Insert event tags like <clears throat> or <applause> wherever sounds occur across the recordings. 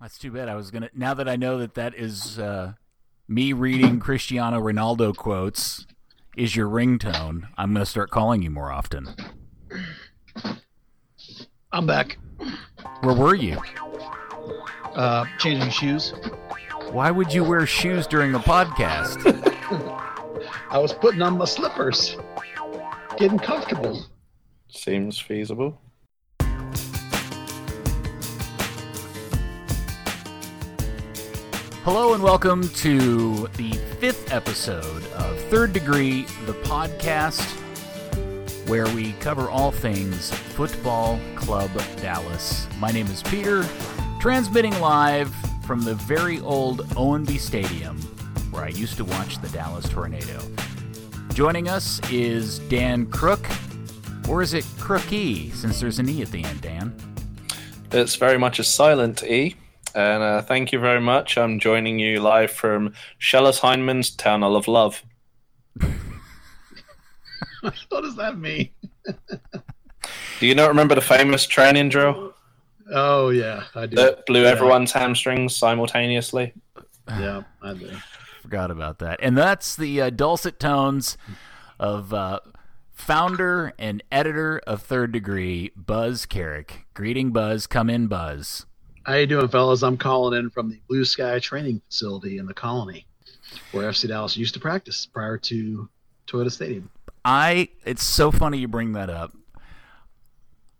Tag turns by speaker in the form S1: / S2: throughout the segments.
S1: That's too bad. I was gonna. Now that I know that that is uh, me reading Cristiano Ronaldo quotes is your ringtone, I'm gonna start calling you more often.
S2: I'm back.
S1: Where were you?
S2: Uh, changing shoes.
S1: Why would you wear shoes during a podcast? <laughs>
S2: I was putting on my slippers, getting comfortable.
S3: Seems feasible.
S1: Hello and welcome to the fifth episode of Third Degree, the podcast, where we cover all things Football Club Dallas. My name is Peter, transmitting live from the very old Ownby Stadium, where I used to watch the Dallas Tornado. Joining us is Dan Crook, or is it Crooky, since there's an E at the end, Dan?
S3: It's very much a silent E. And uh, thank you very much. I'm joining you live from Shellis Heineman's Tunnel of Love. <laughs>
S2: what does that mean?
S3: Do you not remember the famous training drill
S2: Oh yeah, I do.
S3: that blew
S2: Yeah.
S3: everyone's hamstrings simultaneously?
S2: Yeah, I do.
S1: Forgot about that. And that's the uh, dulcet tones of uh, founder and editor of Third Degree, Buzz Carrick. Greeting, Buzz. Come in, Buzz.
S2: How you doing, fellas? I'm calling in from the Blue Sky Training Facility in the Colony, where FC Dallas used to practice prior to Toyota Stadium.
S1: I. It's so funny you bring that up.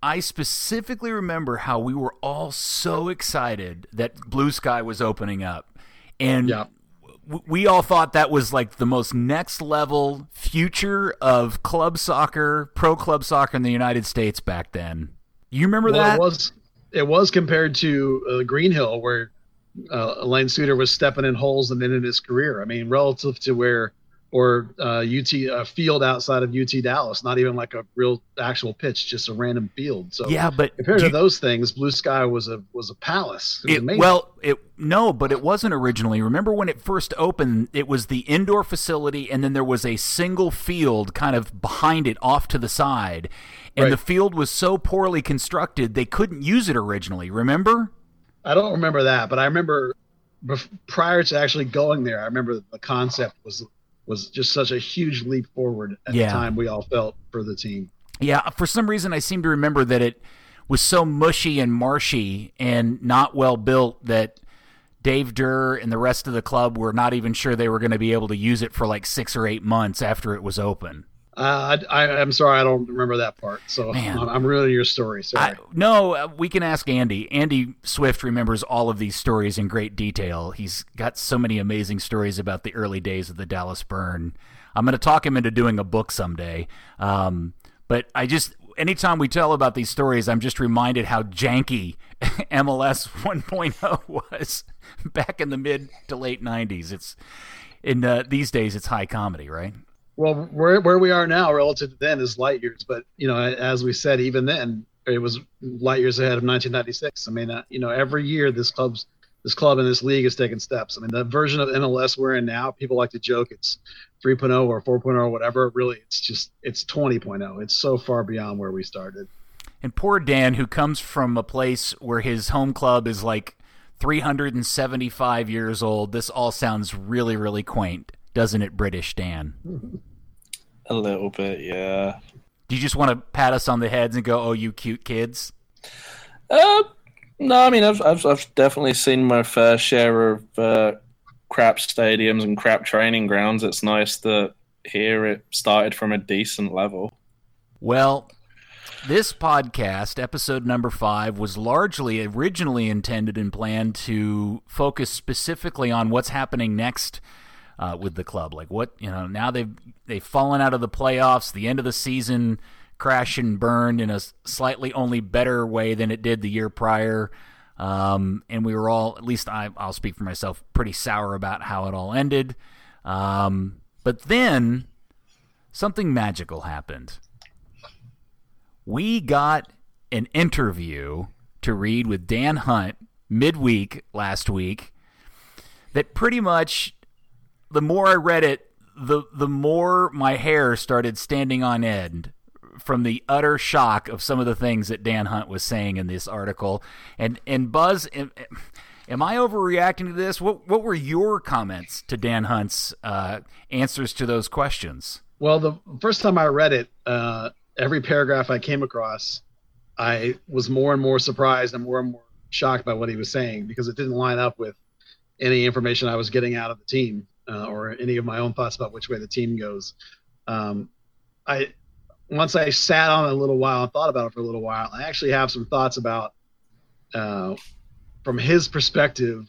S1: I specifically remember how we were all so excited that Blue Sky was opening up, and
S2: Yeah.
S1: w- we all thought that was like the most next level future of club soccer, pro club soccer in the United States back then. You remember
S2: Well,
S1: that?
S2: it was it was compared to uh, Green Hill, where uh, Elaine Suter was stepping in holes and ended his career. I mean, relative to where or uh, UT a field outside of UT Dallas, not even like a real actual pitch, just a random field. So
S1: yeah, but
S2: compared to
S1: you-
S2: those things, Blue Sky was a was a palace. It was
S1: It,
S2: amazing.
S1: well, it no, but it wasn't originally. Remember when it first opened? It was the indoor facility, and then there was a single field kind of behind it, off to the side, and
S2: Right.
S1: the field was so poorly constructed they couldn't use it originally. Remember?
S2: I don't remember that, but I remember prior to actually going there, I remember the concept was was just such a huge leap forward at
S1: Yeah.
S2: the time we all felt for the team.
S1: Yeah, for some reason I seem to remember that it was so mushy and marshy and not well built that Dave Dir and the rest of the club were not even sure they were going to be able to use it for like six or eight months after it was open.
S2: Uh, I, I, I'm sorry, I don't remember that part. So
S1: Man.
S2: I'm, I'm ruining your story. Sorry.
S1: I, no, uh, we can ask Andy. Andy Swift remembers all of these stories in great detail. He's got so many amazing stories about the early days of the Dallas Burn. I'm going to talk him into doing a book someday. Um, but I just, anytime we tell about these stories, I'm just reminded how janky <laughs> MLS 1.0 was <laughs> back in the mid to late 90s. It's in uh, these days, it's high comedy, right?
S2: Well, where where we are now relative to then is light years. But you know, as we said, even then it was light years ahead of 1996. I mean, uh, you know, every year this club's this club and this league is taking steps. I mean, the version of MLS we're in now, people like to joke it's 3.0 or 4.0 or whatever. Really, it's just it's 20.0. It's so far beyond where we started.
S1: And poor Dan, who comes from a place where his home club is like 375 years old, this all sounds really, really quaint, doesn't it, British Dan?
S3: A little bit, yeah.
S1: Do you just want to pat us on the heads and go, oh, you cute kids?
S3: Uh, no, I mean, I've, I've, I've definitely seen my fair share of uh, crap stadiums and crap training grounds. It's nice that here it started from a decent level.
S1: Well, this podcast, episode number five, was largely originally intended and planned to focus specifically on what's happening next uh, with the club. Like what you know, now they've they've fallen out of the playoffs. The end of the season crashed and burned in a slightly only better way than it did the year prior. Um, and we were all, at least I, I'll speak for myself, pretty sour about how it all ended. Um, but then something magical happened we got an interview to read with Dan Hunt midweek last week that pretty much the more I read it, the the more my hair started standing on end from the utter shock of some of the things that Dan Hunt was saying in this article. And and Buzz, Am I overreacting to this? What What were your comments to Dan Hunt's uh, answers to those questions?
S2: Well, the first time I read it, uh, every paragraph I came across, I was more and more surprised and more and more shocked by what he was saying because it didn't line up with any information I was getting out of the team uh, or any of my own thoughts about which way the team goes. Um, I once I sat on it a little while and thought about it for a little while, I actually have some thoughts about, uh, from his perspective,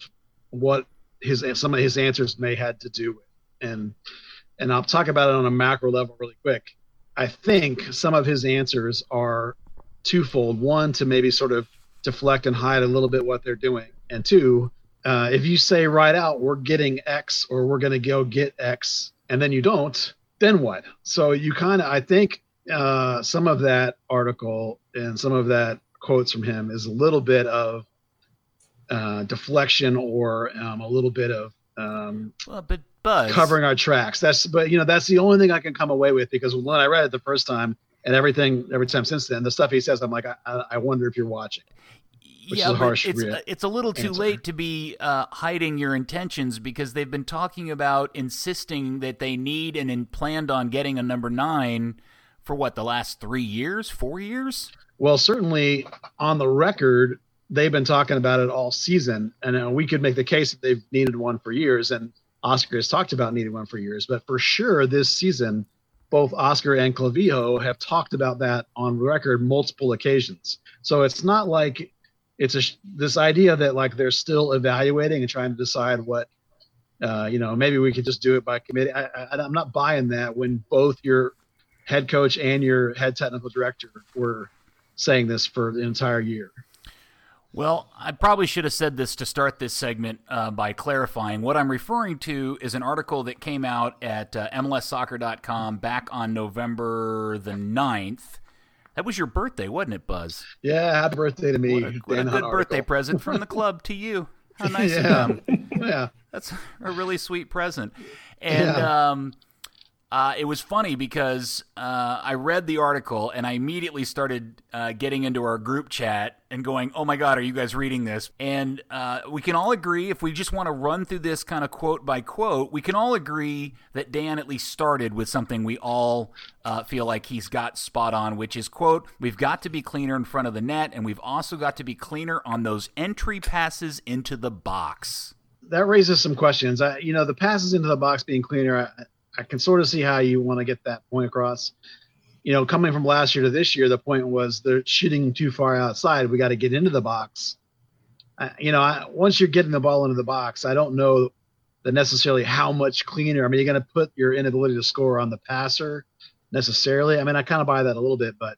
S2: what his some of his answers may had to do with, and and I'll talk about it on a macro level really quick. I think some of his answers are twofold. One, to maybe sort of deflect and hide a little bit what they're doing, and two, uh, if you say right out, we're getting X or we're going to go get X, and then you don't, then what? So you kind of, I think uh, some of that article and some of that quotes from him is a little bit of uh, deflection or um, a little bit of um,
S1: well, but Buzz
S2: covering our tracks. That's but you know that's the only thing I can come away with because when I read it the first time and everything every time since then, the stuff he says, I'm like, I, I wonder if you're watching.
S1: Yeah,
S2: harsh
S1: it's, it's a little too
S2: answer.
S1: late to be uh, hiding your intentions because they've been talking about insisting that they need and planned on getting a number nine for what the last three years, four years.
S2: Well, certainly on the record, they've been talking about it all season, and uh, we could make the case that they've needed one for years, and Oscar has talked about needing one for years. But for sure, this season, both Oscar and Clavijo have talked about that on record multiple occasions. So it's not like it's a this idea that like they're still evaluating and trying to decide what. Uh, you know, maybe we could just do it by committee. I, I, I'm not buying that when both your head coach and your head technical director were saying this for the entire year.
S1: Well, I probably should have said this to start this segment uh, by clarifying. What I'm referring to is an article that came out at uh, MLSsoccer.com back on November the 9th. That was your birthday, wasn't it, Buzz?
S2: Yeah, happy birthday to me.
S1: What a, what a good
S2: Hunt
S1: birthday present from the club to you. How <laughs> nice of
S2: yeah.
S1: them. <laughs>
S2: yeah.
S1: That's a really sweet present. And
S2: Yeah.
S1: um, uh, it was funny because uh, I read the article and I immediately started uh, getting into our group chat and going, "Oh my God, are you guys reading this?" And uh, we can all agree, if we just want to run through this kind of quote by quote, we can all agree that Dan at least started with something we all uh, feel like he's got spot on, which is quote, "We've got to be cleaner in front of the net, and we've also got to be cleaner on those entry passes into the box."
S2: That raises some questions. I, you know, the passes into the box being cleaner, I, I can sort of see how you want to get that point across. You know, coming from last year to this year, the point was they're shooting too far outside. We got to get into the box. You know, I, once you're getting the ball into the box, I don't know that necessarily how much cleaner. I mean, you're going to put your inability to score on the passer necessarily. I mean, I kind of buy that a little bit, but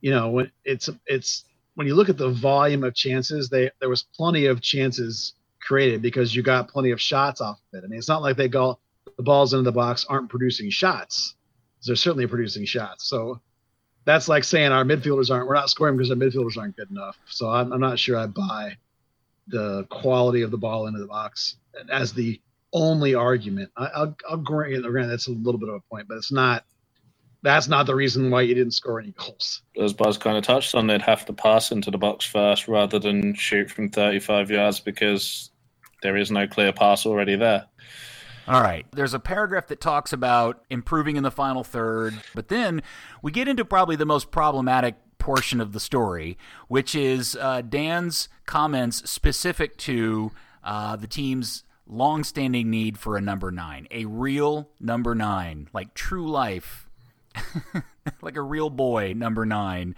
S2: you know, when it's it's when you look at the volume of chances, they there was plenty of chances created because you got plenty of shots off of it. I mean, it's not like they go the balls into the box aren't producing shots. They're certainly producing shots. So that's like saying our midfielders aren't. We're not scoring because our midfielders aren't good enough. So I'm, I'm not sure I buy the quality of the ball into the box as the only argument. I, I'll, I'll grant, grant that's a little bit of a point, but it's not. That's not the reason why you didn't score any goals.
S3: As Buzz kind of touched on, they'd have to pass into the box first rather than shoot from 35 yards because there is no clear pass already there.
S1: All right. There's a paragraph that talks about improving in the final third, but then we get into probably the most problematic portion of the story, which is uh, Dan's comments specific to uh, the team's long-standing need for a number nine, a real number nine, like true life <laughs> like a real boy, number nine.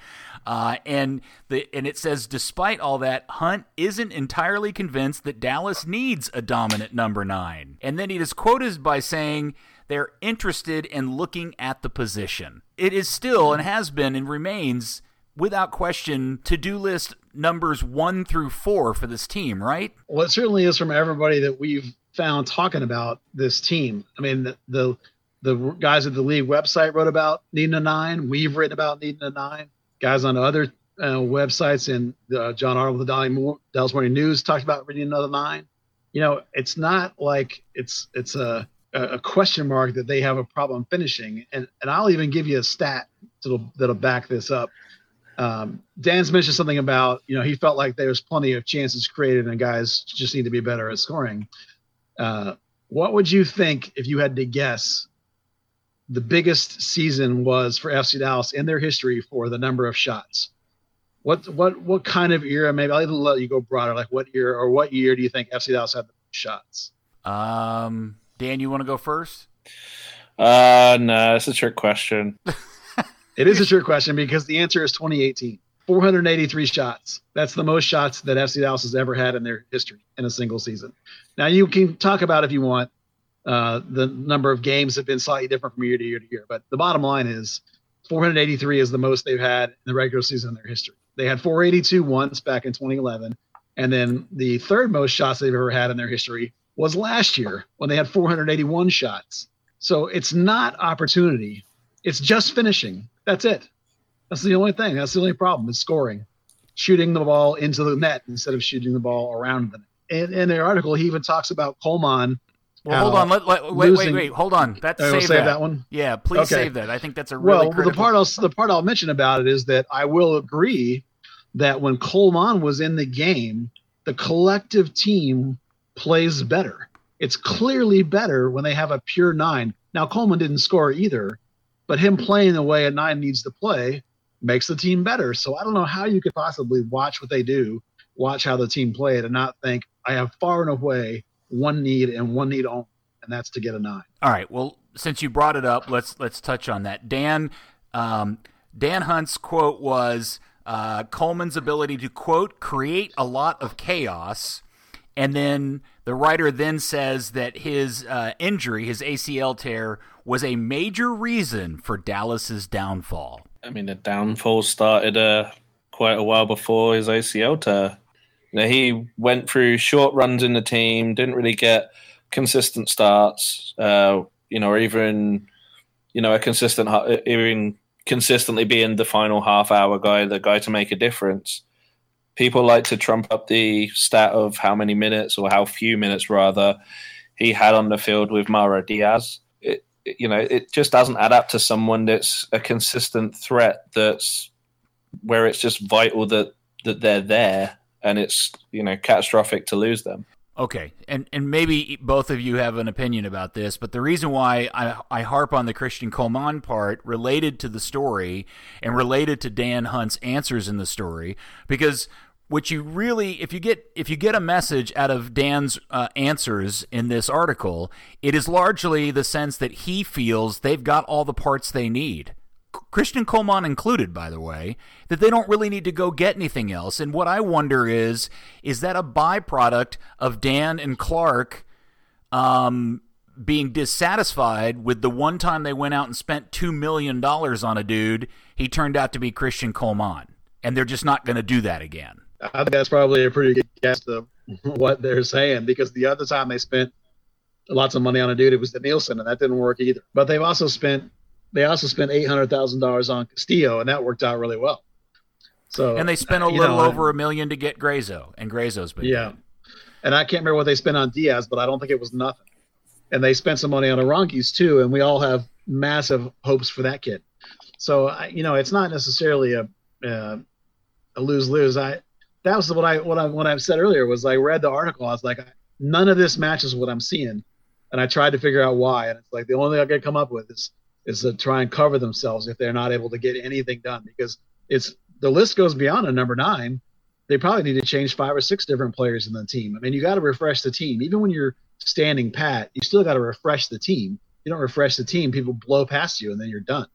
S1: Uh, and the and it says, despite all that, Hunt isn't entirely convinced that Dallas needs a dominant number nine. And then he is quoted by saying they're interested in looking at the position. It is still and has been and remains without question to-do list numbers one through four for this team, right?
S2: Well, it certainly is from everybody that we've found talking about this team. I mean, the, the the guys at the league website wrote about needing a nine. We've written about needing a nine. Guys on other uh, websites and uh, John Arnold, the Dallas Morning News talked about needing another nine. You know, it's not like it's it's a a question mark that they have a problem finishing. And and I'll even give you a stat that'll that'll back this up. Um, Dan's mentioned something about you know he felt like there was plenty of chances created and guys just need to be better at scoring. Uh, what would you think if you had to guess the biggest season was for FC Dallas in their history for the number of shots? What what what kind of era? Maybe I'll even let you go broader. Like what year or what year do you think FC Dallas had the shots?
S1: Um, Dan, you want to go first?
S3: Uh, no, it's a trick question. <laughs>
S2: It is a trick question because the answer is 2018. 483 shots. That's the most shots that FC Dallas has ever had in their history in a single season. Now you can talk about if you want uh, the number of games have been slightly different from year to year to year, but the bottom line is 483 is the most they've had in the regular season in their history. They had 482 once back in 2011, and then the third most shots they've ever had in their history was last year when they had 481 shots. So it's not opportunity; it's just finishing. That's it. That's the only thing. That's the only problem is scoring, shooting the ball into the net instead of shooting the ball around the net. And in their article, he even talks about Colmán.
S1: Well, hold on. Uh, let, let, wait, wait, wait. Hold on. That's
S2: oh, will
S1: save,
S2: save
S1: that.
S2: that. one.
S1: Yeah, please
S2: Okay.
S1: save that. I think that's a really
S2: well,
S1: critical.
S2: the part I'll the part I'll mention about it is that I will agree that when Colmán was in the game, the collective team plays better. It's clearly better when they have a pure nine. Now Colmán didn't score either, but him playing the way a nine needs to play makes the team better. So I don't know how you could possibly watch what they do, watch how the team played, and not think I have far and away one need and one need only, and that's to get a nine.
S1: All right. Well, since you brought it up, let's let's touch on that. Dan um, Dan Hunt's quote was uh, Colmán's ability to quote create a lot of chaos, and then the writer then says that his uh, injury, his ACL tear, was a major reason for Dallas's downfall.
S3: I mean, the downfall started uh, quite a while before his ACL tear. He went through short runs in the team, didn't really get consistent starts, uh, you know, or even, you know, a consistent, even consistently being the final half hour guy, the guy to make a difference. People like to trump up the stat of how many minutes or how few minutes rather he had on the field with Mauro Diaz. It, you know, it just doesn't add up to someone that's a consistent threat. That's where it's just vital that that they're there, and it's you know catastrophic to lose them.
S1: Okay, and and maybe both of you have an opinion about this, but the reason why I, I harp on the Cristian Colmán part related to the story and related to Dan Hunt's answers in the story, because what you really if you get if you get a message out of Dan's uh, answers in this article, it is largely the sense that he feels they've got all the parts they need. Cristian Colmán included, by the way, that they don't really need to go get anything else. And what I wonder is, is that a byproduct of Dan and Clark um, being dissatisfied with the one time they went out and spent $2 million on a dude, he turned out to be Cristian Colmán. And they're just not going to do that again.
S2: I think that's probably a pretty good guess of what they're saying because the other time they spent lots of money on a dude, it was Denilson, and that didn't work either. But they've also spent they also spent eight hundred thousand dollars on Castillo, and that worked out really well. So
S1: And they spent a little
S2: know,
S1: over a million to get Gruezo, and Gruezo's been
S2: Yeah.
S1: good.
S2: and I can't remember what they spent on Diaz, but I don't think it was nothing. And they spent some money on Aranguiz too, and we all have massive hopes for that kid. So I- you know, it's not necessarily a uh, a lose lose. I that was what I what I what I said earlier was I read the article. I was like, none of this matches what I'm seeing, and I tried to figure out why. And it's like the only thing I could come up with is is to try and cover themselves if they're not able to get anything done because it's the list goes beyond a number nine they probably need to change five or six different players in the team. I mean, you got to refresh the team. Even when you're standing pat, you still got to refresh the team. You don't refresh the team, people blow past you, and then you're done.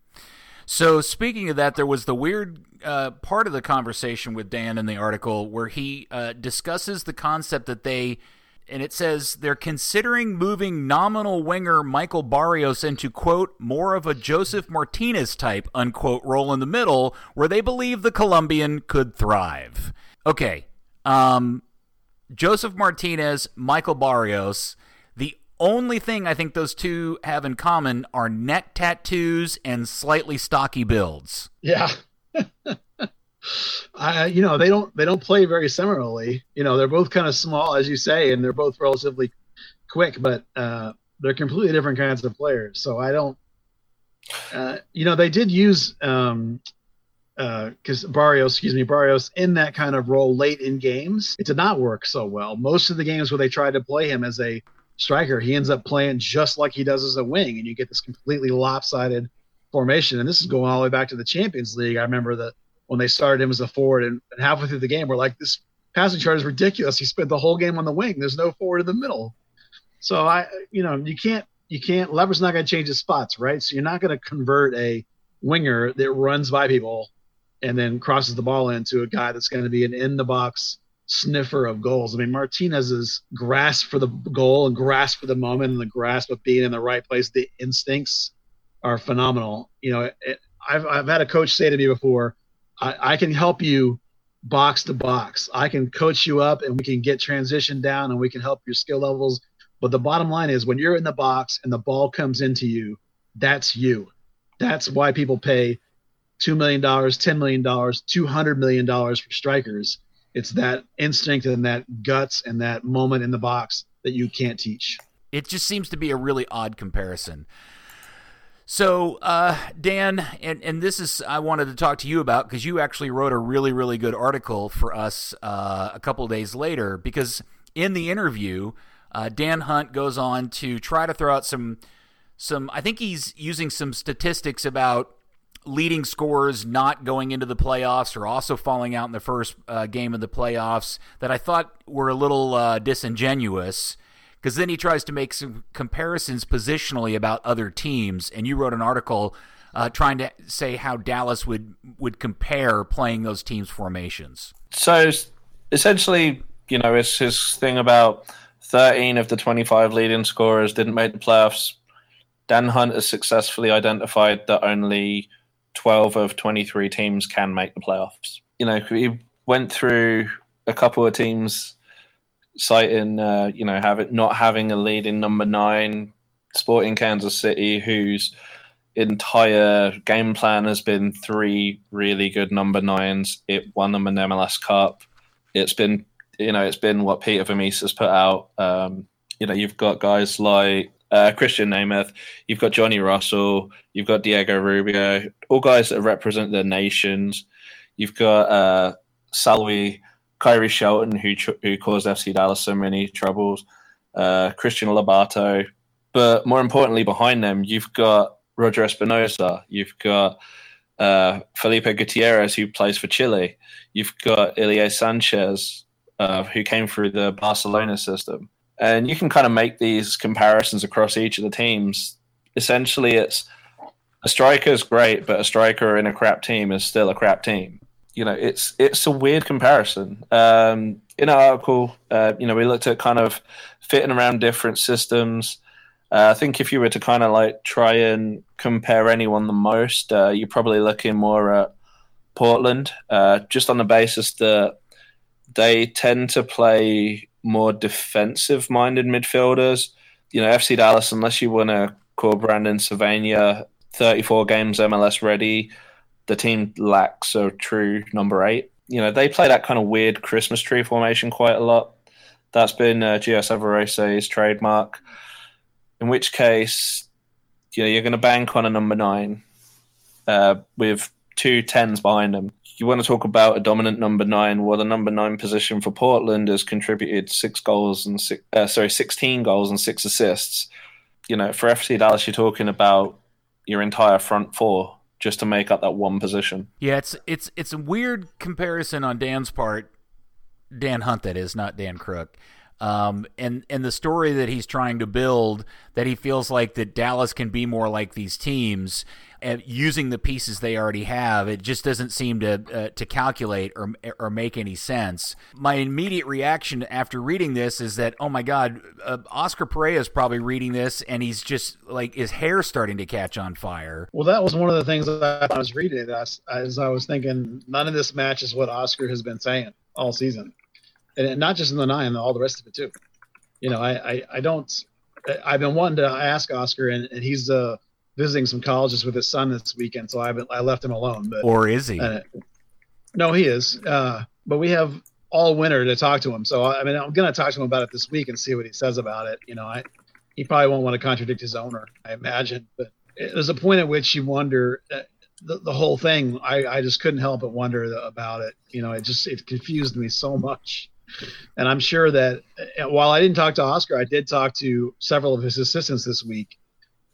S1: So, speaking of that, there was the weird uh, part of the conversation with Dan in the article where he uh, discusses the concept that they, and it says they're considering moving nominal winger Michael Barrios into, quote, more of a Josef Martinez type, unquote, role in the middle where they believe the Colombian could thrive. Okay. Um, Josef Martinez, Michael Barrios. The only thing I think those two have in common are neck tattoos and slightly stocky builds.
S2: Yeah. <laughs> I, you know, they don't they don't play very similarly. You know, they're both kind of small, as you say, and they're both relatively quick, but uh, they're completely different kinds of players. So I don't. Uh, you know, they did use um, because uh, Barrios, excuse me, Barrios in that kind of role late in games, it did not work so well. Most of the games where they tried to play him as a striker, he ends up playing just like he does as a wing, and you get this completely lopsided formation. And this is going all the way back to the Champions League. I remember that when they started him as a forward, and, and halfway through the game, we're like, this passing chart is ridiculous. He spent the whole game on the wing. There's no forward in the middle. So I, you know, you can't, you can't. Lever's not going to change his spots, right? So you're not going to convert a winger that runs by people and then crosses the ball into a guy that's going to be an in the box sniffer of goals. I mean, Martinez's grasp for the goal and grasp for the moment and the grasp of being in the right place, the instincts are phenomenal. You know, it, I've, I've had a coach say to me before, I, I can help you box to box. I can coach you up and we can get transition down and we can help your skill levels. But the bottom line is when you're in the box and the ball comes into you, that's you. That's why people pay $2 million, $10 million, $200 million for strikers. It's that instinct and that guts and that moment in the box that you can't teach.
S1: It just seems to be a really odd comparison. So, uh, Dan, and, and this is I wanted to talk to you about because you actually wrote a really, really good article for us uh, a couple days later. Because in the interview, uh, Dan Hunt goes on to try to throw out some, some. I think he's using some statistics about leading scorers not going into the playoffs or also falling out in the first uh, game of the playoffs that I thought were a little uh, disingenuous. Because then he tries to make some comparisons positionally about other teams, and you wrote an article uh, trying to say how Dallas would would compare playing those teams' formations.
S3: So essentially, you know, it's his thing about 13 of the 25 leading scorers didn't make the playoffs. Dan Hunt has successfully identified that only 12 of 23 teams can make the playoffs. You know, he went through a couple of teams citing, uh, you know, have it, not having a lead in number nine, Sporting Kansas City, whose entire game plan has been three really good number nines. It won them an MLS Cup. It's been, you know, it's been what Peter Vermes has put out. Um, you know, you've got guys like uh, Krisztián Németh, you've got Johnny Russell, you've got Diego Rubio, all guys that represent their nations. You've got uh, Salloi, Khiry Shelton, who who caused FC Dallas so many troubles, uh, Christian Lobato, but more importantly, behind them, you've got Roger Espinoza, you've got uh, Felipe Gutierrez, who plays for Chile, you've got Ilie Sanchez, uh, who came through the Barcelona system and you can kind of make these comparisons across each of the teams. Essentially, it's a striker is great, but a striker in a crap team is still a crap team. You know, it's it's a weird comparison. Um, in our article, uh, you know, we looked at kind of fitting around different systems. Uh, I think if you were to kind of like try and compare anyone the most, uh, you're probably looking more at Portland, uh, just on the basis that they tend to play more defensive minded midfielders. You know, FC Dallas, unless you want to call Brandon Servania 34 games MLS ready, the team lacks a true number eight. You know, they play that kind of weird Christmas tree formation quite a lot. That's been uh, Gio Savarese's trademark. In which case, you know, you're going to bank on a number nine uh, with two tens behind them you want to talk about a dominant number nine? Well, the number nine position for Portland has contributed six goals and six, uh, sorry, sixteen goals and six assists. You know, for FC Dallas, you're talking about your entire front four just to make up that one position.
S1: Yeah, it's it's it's a weird comparison on Dan's part. Dan Hunt, that is, not Dan Crook. Um, and and the story that he's trying to build that he feels like that Dallas can be more like these teams and using the pieces they already have, it just doesn't seem to uh, to calculate or or make any sense. My immediate reaction after reading this is that oh my god, uh, Oscar Pareja is probably reading this and he's just like his hair starting to catch on fire.
S2: Well, that was one of the things that I was reading as, as I was thinking. None of this matches what Oscar has been saying all season, and not just in the nine, all the rest of it too. You know, I I, I don't. I've been wanting to ask Oscar, and, and he's uh visiting some colleges with his son this weekend, so I I left him alone. But
S1: or is he?
S2: Uh, no, he is. Uh, but we have all winter to talk to him. So I mean, I'm gonna talk to him about it this week and see what he says about it. You know, I he probably won't want to contradict his owner, I imagine. But there's a point at which you wonder. Uh, the, the whole thing, I, I just couldn't help but wonder about it. You know, it just it confused me so much. And I'm sure that while I didn't talk to Oscar, I did talk to several of his assistants this week,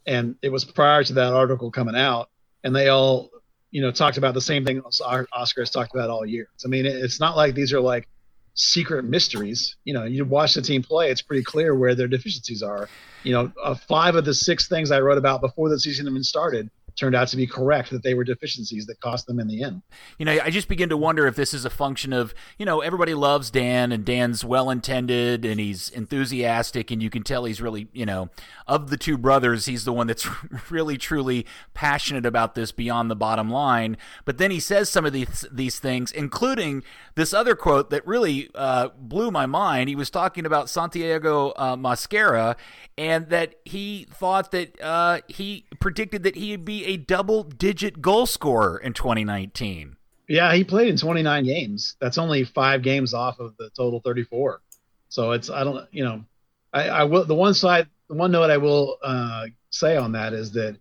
S2: and it was prior to that article coming out, and they all, you know, talked about the same thing Oscar has talked about all year. I mean, it's not like these are like secret mysteries. You know, you watch the team play; it's pretty clear where their deficiencies are. You know, uh, five of the six things I wrote about before the season even started turned out to be correct that they were deficiencies that cost them in the end.
S1: You know, I just begin to wonder if this is a function of, you know, everybody loves Dan and Dan's well intended and he's enthusiastic and you can tell he's really, you know, of the two brothers, he's the one that's <laughs> really truly passionate about this beyond the bottom line. But then he says some of these these things, including this other quote that really uh, blew my mind. He was talking about Santiago uh, Mosquera and that he thought that uh, he predicted that he'd be a double digit goal scorer in 2019.
S2: Yeah, he played in 29 games. That's only five games off of the total 34. So it's I don't you know I, I will the one side the one note I will uh, say on that is that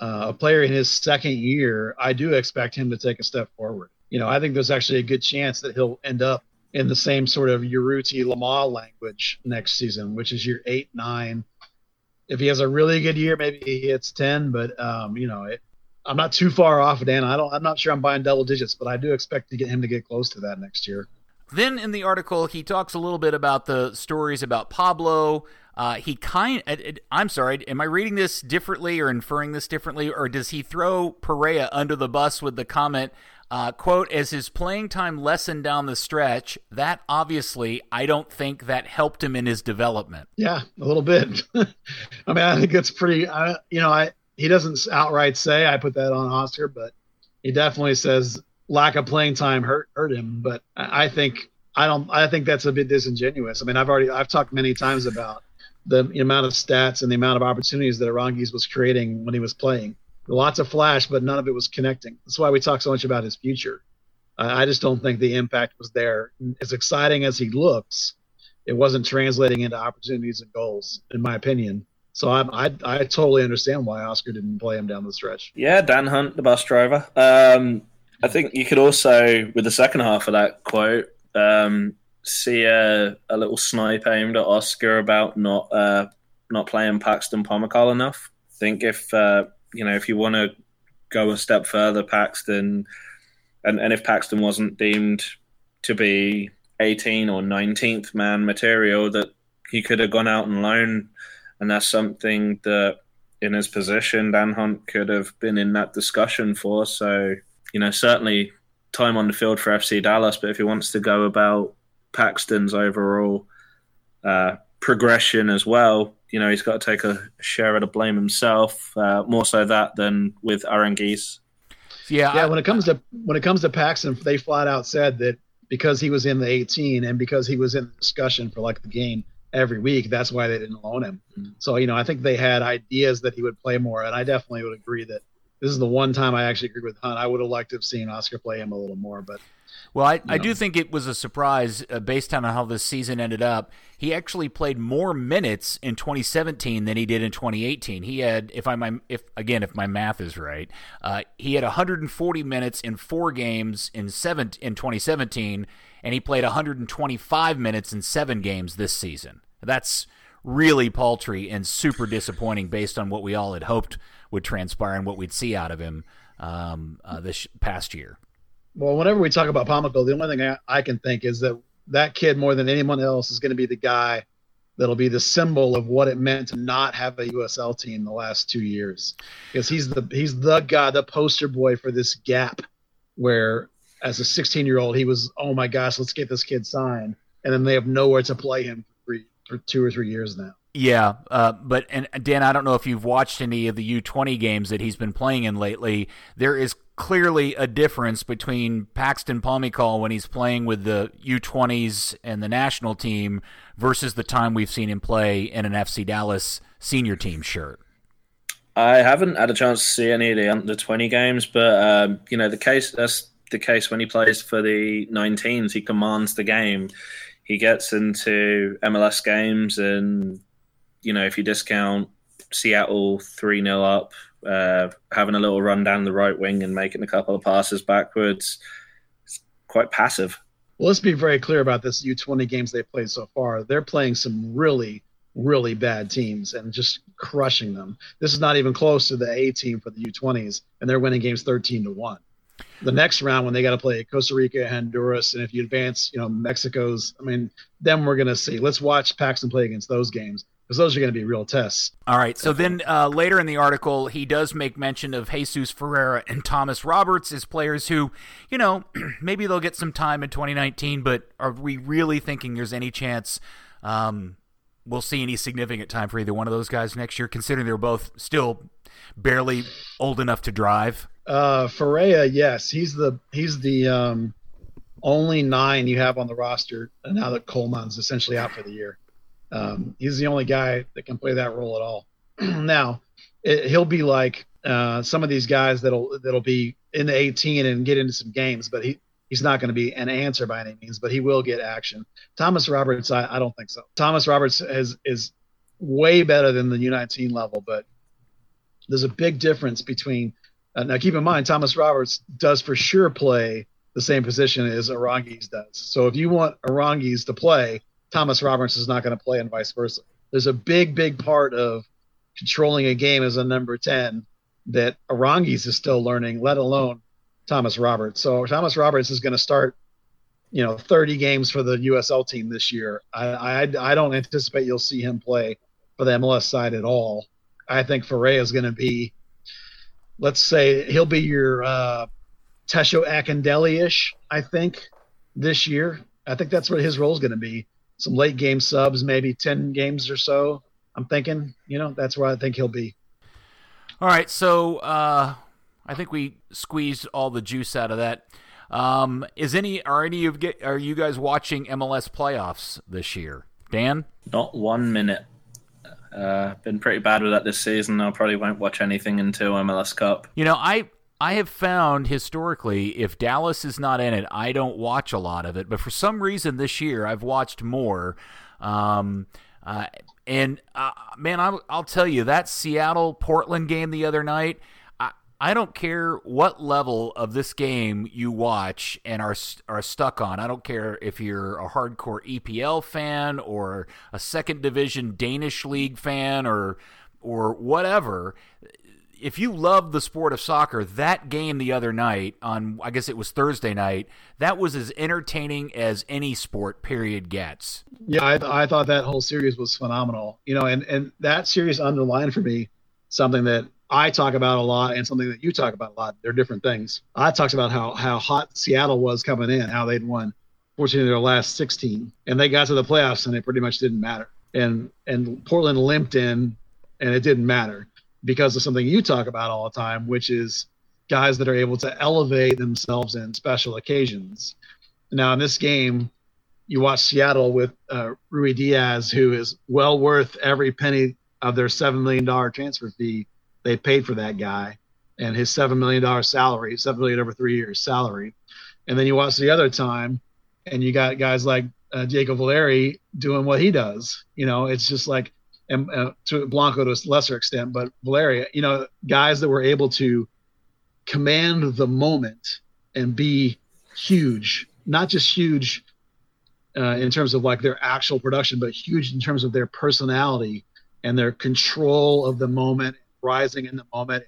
S2: uh, a player in his second year I do expect him to take a step forward. You know I think there's actually a good chance that he'll end up in the same sort of Urruti Lamah language next season, which is year eight nine if he has a really good year, maybe he hits ten. But um, you know, it, I'm not too far off, Dan. I don't. I'm not sure I'm buying double digits, but I do expect to get him to get close to that next year.
S1: Then in the article, he talks a little bit about the stories about Pablo. Uh, he kind. I'm sorry. Am I reading this differently or inferring this differently, or does he throw Pareja under the bus with the comment? Uh, quote, as his playing time lessened down the stretch, that obviously, I don't think that helped him in his development.
S2: Yeah, a little bit. <laughs> I mean, I think it's pretty, I, you know, I, he doesn't outright say I put that on Oscar, but he definitely says lack of playing time hurt, hurt him. But I think, I don't, I think that's a bit disingenuous. I mean, I've already, I've talked many times about the amount of stats and the amount of opportunities that Aranguiz was creating when he was playing lots of flash, but none of it was connecting. That's why we talk so much about his future. I just don't think the impact was there. As exciting as he looks, it wasn't translating into opportunities and goals, in my opinion. So I'm, I, I totally understand why Oscar didn't play him down the stretch.
S3: Yeah, Dan Hunt, the bus driver. Um, I think you could also, with the second half of that quote, um, see a, a, little snipe aimed at Oscar about not uh, not playing Paxton Pomykal enough. I think if uh, you know, if you want to go a step further, Paxton, and, and if Paxton wasn't deemed to be 18 or 19th man material, that he could have gone out and loan. And that's something that in his position, Dan Hunt could have been in that discussion for. So, you know, certainly time on the field for FC Dallas, but if he wants to go about Paxton's overall uh, progression as well, you know he's got to take a share of the blame himself. Uh, more so that than with Aranguiz.
S2: Yeah, yeah. I, when it comes to when it comes to Paxton, they flat out said that because he was in the 18 and because he was in the discussion for like the game every week, that's why they didn't loan him. Mm-hmm. So you know, I think they had ideas that he would play more, and I definitely would agree that this is the one time I actually agree with Hunt. I would have liked to have seen Oscar play him a little more, but
S1: well, I, I do think it was a surprise uh, based on how this season ended up. He actually played more minutes in 2017 than he did in 2018. He had, if I'm, if again, if my math is right, uh, he had 140 minutes in four games in seven in 2017, and he played 125 minutes in seven games this season. That's really paltry and super disappointing based on what we all had hoped would transpire and what we'd see out of him um, uh, this past year
S2: well, whenever we talk about Pomykal, the only thing I, I, can think is that that kid, more than anyone else, is going to be the guy that'll be the symbol of what it meant to not have a USL team the last two years, because he's the he's the guy, the poster boy for this gap, where as a 16 year old he was, oh my gosh, let's get this kid signed, and then they have nowhere to play him for, three, for two or three years now.
S1: Yeah, uh, but and Dan, I don't know if you've watched any of the U20 games that he's been playing in lately. There is clearly a difference between Paxton Pomykal when he's playing with the U20s and the national team versus the time we've seen him play in an FC Dallas senior team shirt.
S3: I haven't had a chance to see any of the under 20 games, but um, you know the case that's the case when he plays for the 19s. He commands the game. He gets into MLS games, and you know if you discount Seattle 3 0 up, uh, having a little run down the right wing and making a couple of passes backwards. It's quite passive.
S2: Well, let's be very clear about this U20 games they've played so far. They're playing some really, really bad teams and just crushing them. This is not even close to the A team for the U20s, and they're winning games 13 to 1. The next round, when they got to play Costa Rica, Honduras, and if you advance, you know, Mexico's, I mean, then we're going to see. Let's watch Paxton play against those games because those are going to be real tests.
S1: All right. So then uh, later in the article, he does make mention of Jesus Ferreira and Thomas Roberts as players who, you know, <clears throat> maybe they'll get some time in 2019, but are we really thinking there's any chance um, we'll see any significant time for either one of those guys next year, considering they're both still barely old enough to drive?
S2: Uh, Ferreira, yes, he's the he's the um, only nine you have on the roster now that Colmán's essentially out for the year. Um, he's the only guy that can play that role at all. <clears throat> now, it, he'll be like uh, some of these guys that'll that'll be in the 18 and get into some games, but he he's not going to be an answer by any means, but he will get action. Thomas Roberts, I, I don't think so. Thomas Roberts is is way better than the U19 level, but there's a big difference between. Uh, now, keep in mind, Thomas Roberts does for sure play the same position as Aranguiz does. So if you want Aranguiz to play, Thomas Roberts is not going to play, and vice versa. There's a big, big part of controlling a game as a number 10 that Aranguiz is still learning, let alone Thomas Roberts. So Thomas Roberts is going to start, you know, 30 games for the USL team this year. I, I, I don't anticipate you'll see him play for the MLS side at all. I think Ferreira is going to be, let's say, he'll be your uh, Tesho Akindele ish, I think, this year. I think that's what his role is going to be some late game subs, maybe 10 games or so. I'm thinking, you know, that's where I think he'll be.
S1: All right. So uh, I think we squeezed all the juice out of that. Um, is any are any of get are you guys watching MLS playoffs this year? Dan?
S3: Not one minute. Uh, been pretty bad with that this season. I probably won't watch anything until MLS Cup.
S1: You know, I I have found historically, if Dallas is not in it, I don't watch a lot of it. But for some reason this year, I've watched more. Um, uh, and uh, man, I'll, I'll tell you that Seattle Portland game the other night. I, I don't care what level of this game you watch and are are stuck on. I don't care if you're a hardcore EPL fan or a second division Danish league fan or or whatever if you love the sport of soccer, that game the other night on I guess it was Thursday night, that was as entertaining as any sport period gets.
S2: Yeah, I, I thought that whole series was phenomenal. You know, and and that series underlined for me something that I talk about a lot and something that you talk about a lot. They're different things. I talked about how how hot Seattle was coming in, how they'd won 14 of their last 16, and they got to the playoffs and it pretty much didn't matter. And and Portland limped in, and it didn't matter because of something you talk about all the time, which is guys that are able to elevate themselves in special occasions. Now, in this game, you watch Seattle with uh, Ruidíaz, who is well worth every penny of their $7 million transfer fee they paid for that guy and his $7 million salary, 7 million over three years salary. And then you watch the other time and you got guys like uh, Diego Valeri doing what he does. You know, it's just like and uh, to Blanco to a lesser extent, but Valeri, you know, guys that were able to command the moment and be huge, not just huge uh, in terms of like their actual production, but huge in terms of their personality and their control of the moment, rising in the moment,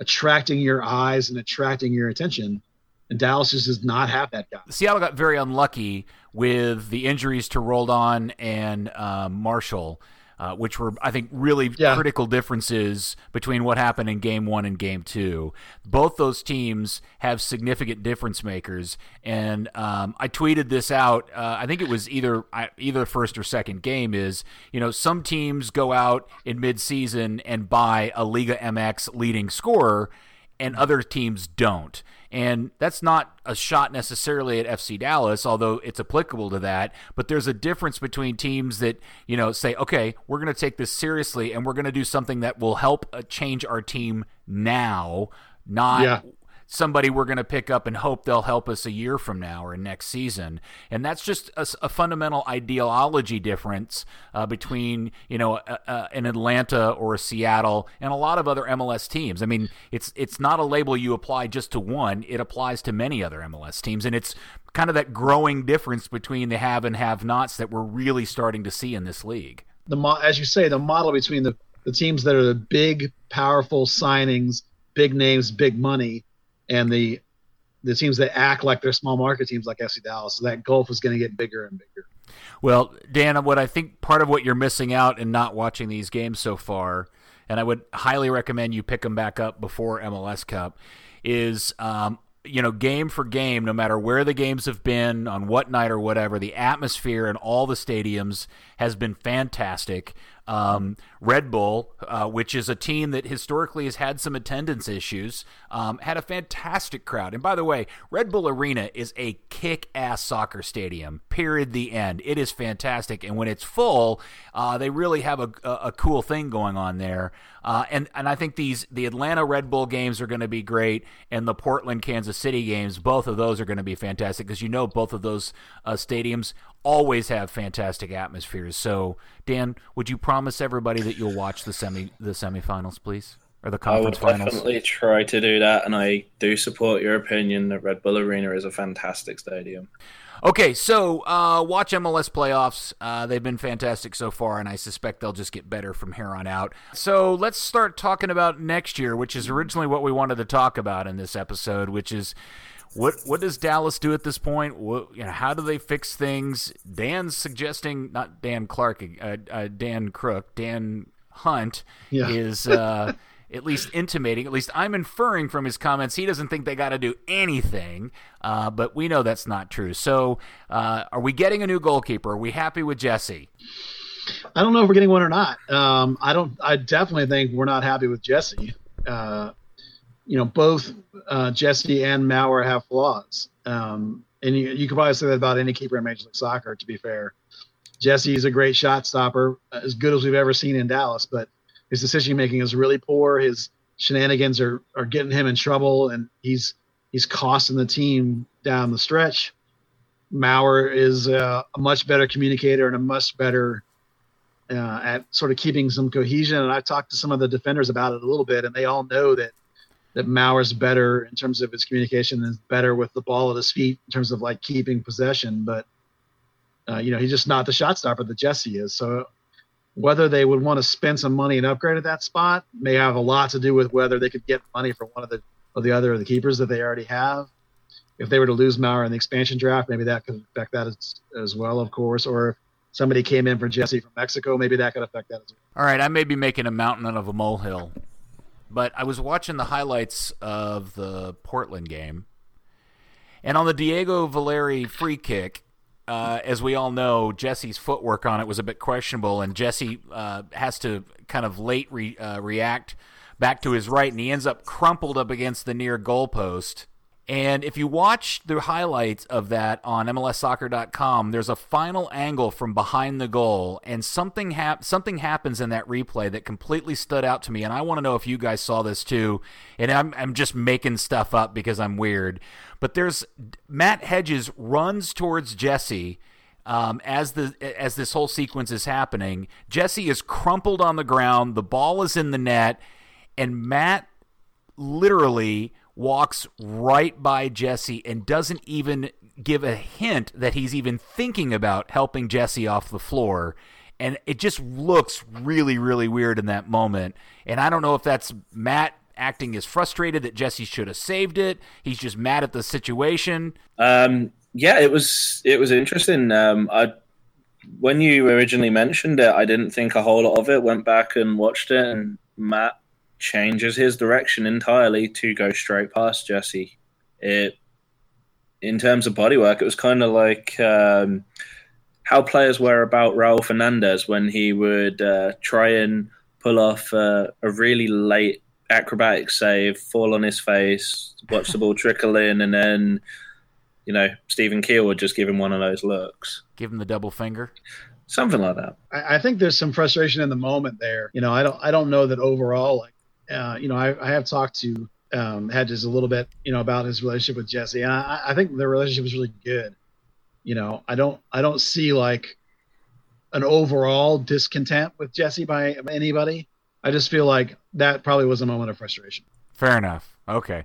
S2: attracting your eyes and attracting your attention. And Dallas just does not have that guy.
S1: Seattle got very unlucky with the injuries to Roldan and uh, Marshall uh, which were, I think, really yeah. critical differences between what happened in game one and game two. Both those teams have significant difference makers. And um, I tweeted this out. Uh, I think it was either either first or second game is, you know, some teams go out in midseason and buy a Liga MX leading scorer and other teams don't. And that's not a shot necessarily at FC Dallas, although it's applicable to that. But there's a difference between teams that, you know, say, okay, we're going to take this seriously and we're going to do something that will help uh, change our team now, not. Yeah. Somebody we're going to pick up and hope they'll help us a year from now or next season. And that's just a, a fundamental ideology difference uh, between you know a, a, an Atlanta or a Seattle and a lot of other MLS teams. I mean, it's it's not a label you apply just to one; it applies to many other MLS teams, and it's kind of that growing difference between the have and have-nots that we're really starting to see in this league.
S2: The as you say, the model between the the teams that are the big, powerful signings, big names, big money, and the the teams that act like they're small market teams like FC Dallas. So that gulf is going to get bigger and bigger.
S1: Well, Dan, what I think part of what you're missing out in not watching these games so far, and I would highly recommend you pick them back up before MLS Cup, is um, you know, game for game, no matter where the games have been, on what night or whatever, the atmosphere in all the stadiums has been fantastic. Um, Red Bull, uh, which is a team that historically has had some attendance issues, um, had a fantastic crowd. And by the way, Red Bull Arena is a kick ass soccer stadium, period. The end. It is fantastic. And when it's full, uh, they really have a, a, a, cool thing going on there. Uh, and, and I think these the Atlanta Red Bull games are going to be great, and the Portland Kansas City games, both of those are going to be fantastic because you know both of those uh, stadiums always have fantastic atmospheres. So, Dan, would you promise everybody that you'll watch the semi the semifinals, please, or the conference
S3: I would
S1: finals?
S3: definitely try to do that, and I do support your opinion that Red Bull Arena is a fantastic stadium.
S1: Okay, so uh, watch MLS playoffs. Uh, they've been fantastic so far, and I suspect they'll just get better from here on out. So let's start talking about next year, which is originally what we wanted to talk about in this episode, which is what what does Dallas do at this point? What, you know, how do they fix things? Dan's suggesting not Dan Clark, uh, uh, Dan Crook, Dan Hunt yeah. is uh, <laughs> at least intimating. At least I'm inferring from his comments he doesn't think they got to do anything. Uh, but we know that's not true. So, uh, are we getting a new goalkeeper? Are we happy with Jesse?
S2: I don't know if we're getting one or not. Um, I don't. I definitely think we're not happy with Jesse. Uh, you know, both uh, Jesse and Maurer have flaws. Um, and you, you could probably say that about any keeper in Major League Soccer, to be fair. Jesse is a great shot stopper, as good as we've ever seen in Dallas, but his decision making is really poor. His shenanigans are, are getting him in trouble, and he's he's costing the team down the stretch. Maurer is a much better communicator and a much better uh, at sort of keeping some cohesion. And I've talked to some of the defenders about it a little bit, and they all know that – that Maurer's better in terms of his communication and better with the ball at his feet in terms of like keeping possession. But uh, you know, he's just not the shot stopper that Jesse is. So whether they would want to spend some money and upgrade at that spot may have a lot to do with whether they could get money for one of the or the other of the keepers that they already have. If they were to lose Maurer in the expansion draft, maybe that could affect that as, as well, of course. Or if somebody came in for Jesse from Mexico, maybe that could affect that as well.
S1: All right, I may be making a mountain out of a molehill. But I was watching the highlights of the Portland game, and on the Diego Valeri free kick, uh, as we all know, Jesse's footwork on it was a bit questionable, and Jesse uh, has to kind of late re- uh, react back to his right, and he ends up crumpled up against the near goalpost. And if you watch the highlights of that on MLSsoccer.com, there's a final angle from behind the goal, and something hap- something happens in that replay that completely stood out to me. And I want to know if you guys saw this too. And I'm I'm just making stuff up because I'm weird. But there's Matt Hedges runs towards Jesse. Um, as the as this whole sequence is happening, Jesse is crumpled on the ground. The ball is in the net, and Matt literally walks right by Jesse and doesn't even give a hint that he's even thinking about helping Jesse off the floor. And it just looks really, really weird in that moment. And I don't know if that's Matt acting as frustrated that Jesse should have saved it. He's just mad at the situation.
S3: Um, yeah, it was it was interesting. Um, I when you originally mentioned it, I didn't think a whole lot of it. Went back and watched it, and Matt changes his direction entirely to go straight past Jesse. It, in terms of bodywork, it was kind of like um, how players were about Raul Fernandez when he would uh, try and pull off uh, a really late acrobatic save, fall on his face, watch the ball trickle in, and then, you know, Stephen Keel would just give him one of those looks.
S1: Give him the double finger
S3: something like that.
S2: I, I, think there's some frustration in the moment there. You know, I don't I don't know that overall like uh, you know, I, I, have talked to um, hedges a little bit, you know, about his relationship with Jesse, and I, I think the relationship is really good. You know, I don't I don't see like an overall discontent with Jesse by anybody. I just feel like that probably was a moment of frustration.
S1: Fair enough. Okay.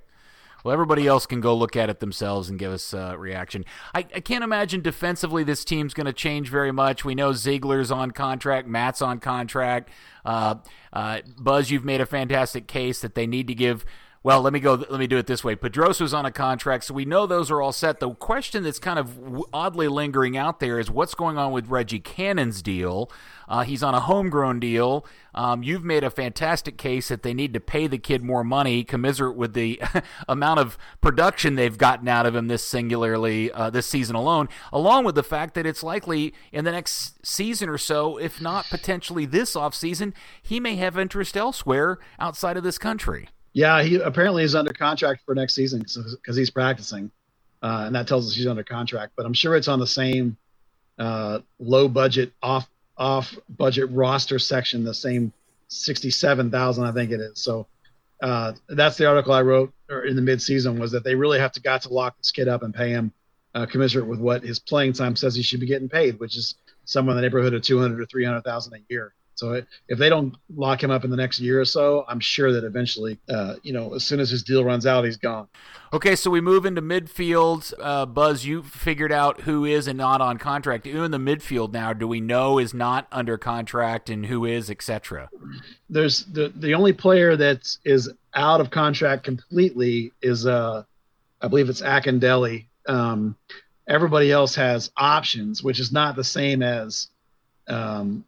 S1: Well, everybody else can go look at it themselves and give us a reaction. I, I can't imagine defensively this team's going to change very much. We know Ziegler's on contract, Matt's on contract. Uh, uh, Buzz, you've made a fantastic case that they need to give well, let me go. Let me do it this way. Pedroso's on a contract, so we know those are all set. The question that's kind of oddly lingering out there is what's going on with Reggie Cannon's deal. Uh, he's on a homegrown deal. Um, you've made a fantastic case that they need to pay the kid more money, commiserate with the <laughs> amount of production they've gotten out of him this singularly uh, this season alone, along with the fact that it's likely in the next season or so, if not potentially this offseason, he may have interest elsewhere outside of this country.
S2: Yeah, he apparently is under contract for next season because he's practicing, uh, and that tells us he's under contract. But I'm sure it's on the same uh, low budget off off budget roster section, the same sixty seven thousand, I think it is. So uh, that's the article I wrote in the mid season was that they really have to got to lock this kid up and pay him uh, commensurate with what his playing time says he should be getting paid, which is somewhere in the neighborhood of two hundred or three hundred thousand a year. So if they don't lock him up in the next year or so, I'm sure that eventually, uh, you know, as soon as his deal runs out, he's gone.
S1: Okay, so we move into midfield. Uh, Buzz, you figured out who is and not on contract. Who in the midfield now do we know is not under contract and who is, etc.
S2: There's the the only player that is out of contract completely is uh, I believe it's Akindele. Um, everybody else has options, which is not the same as um,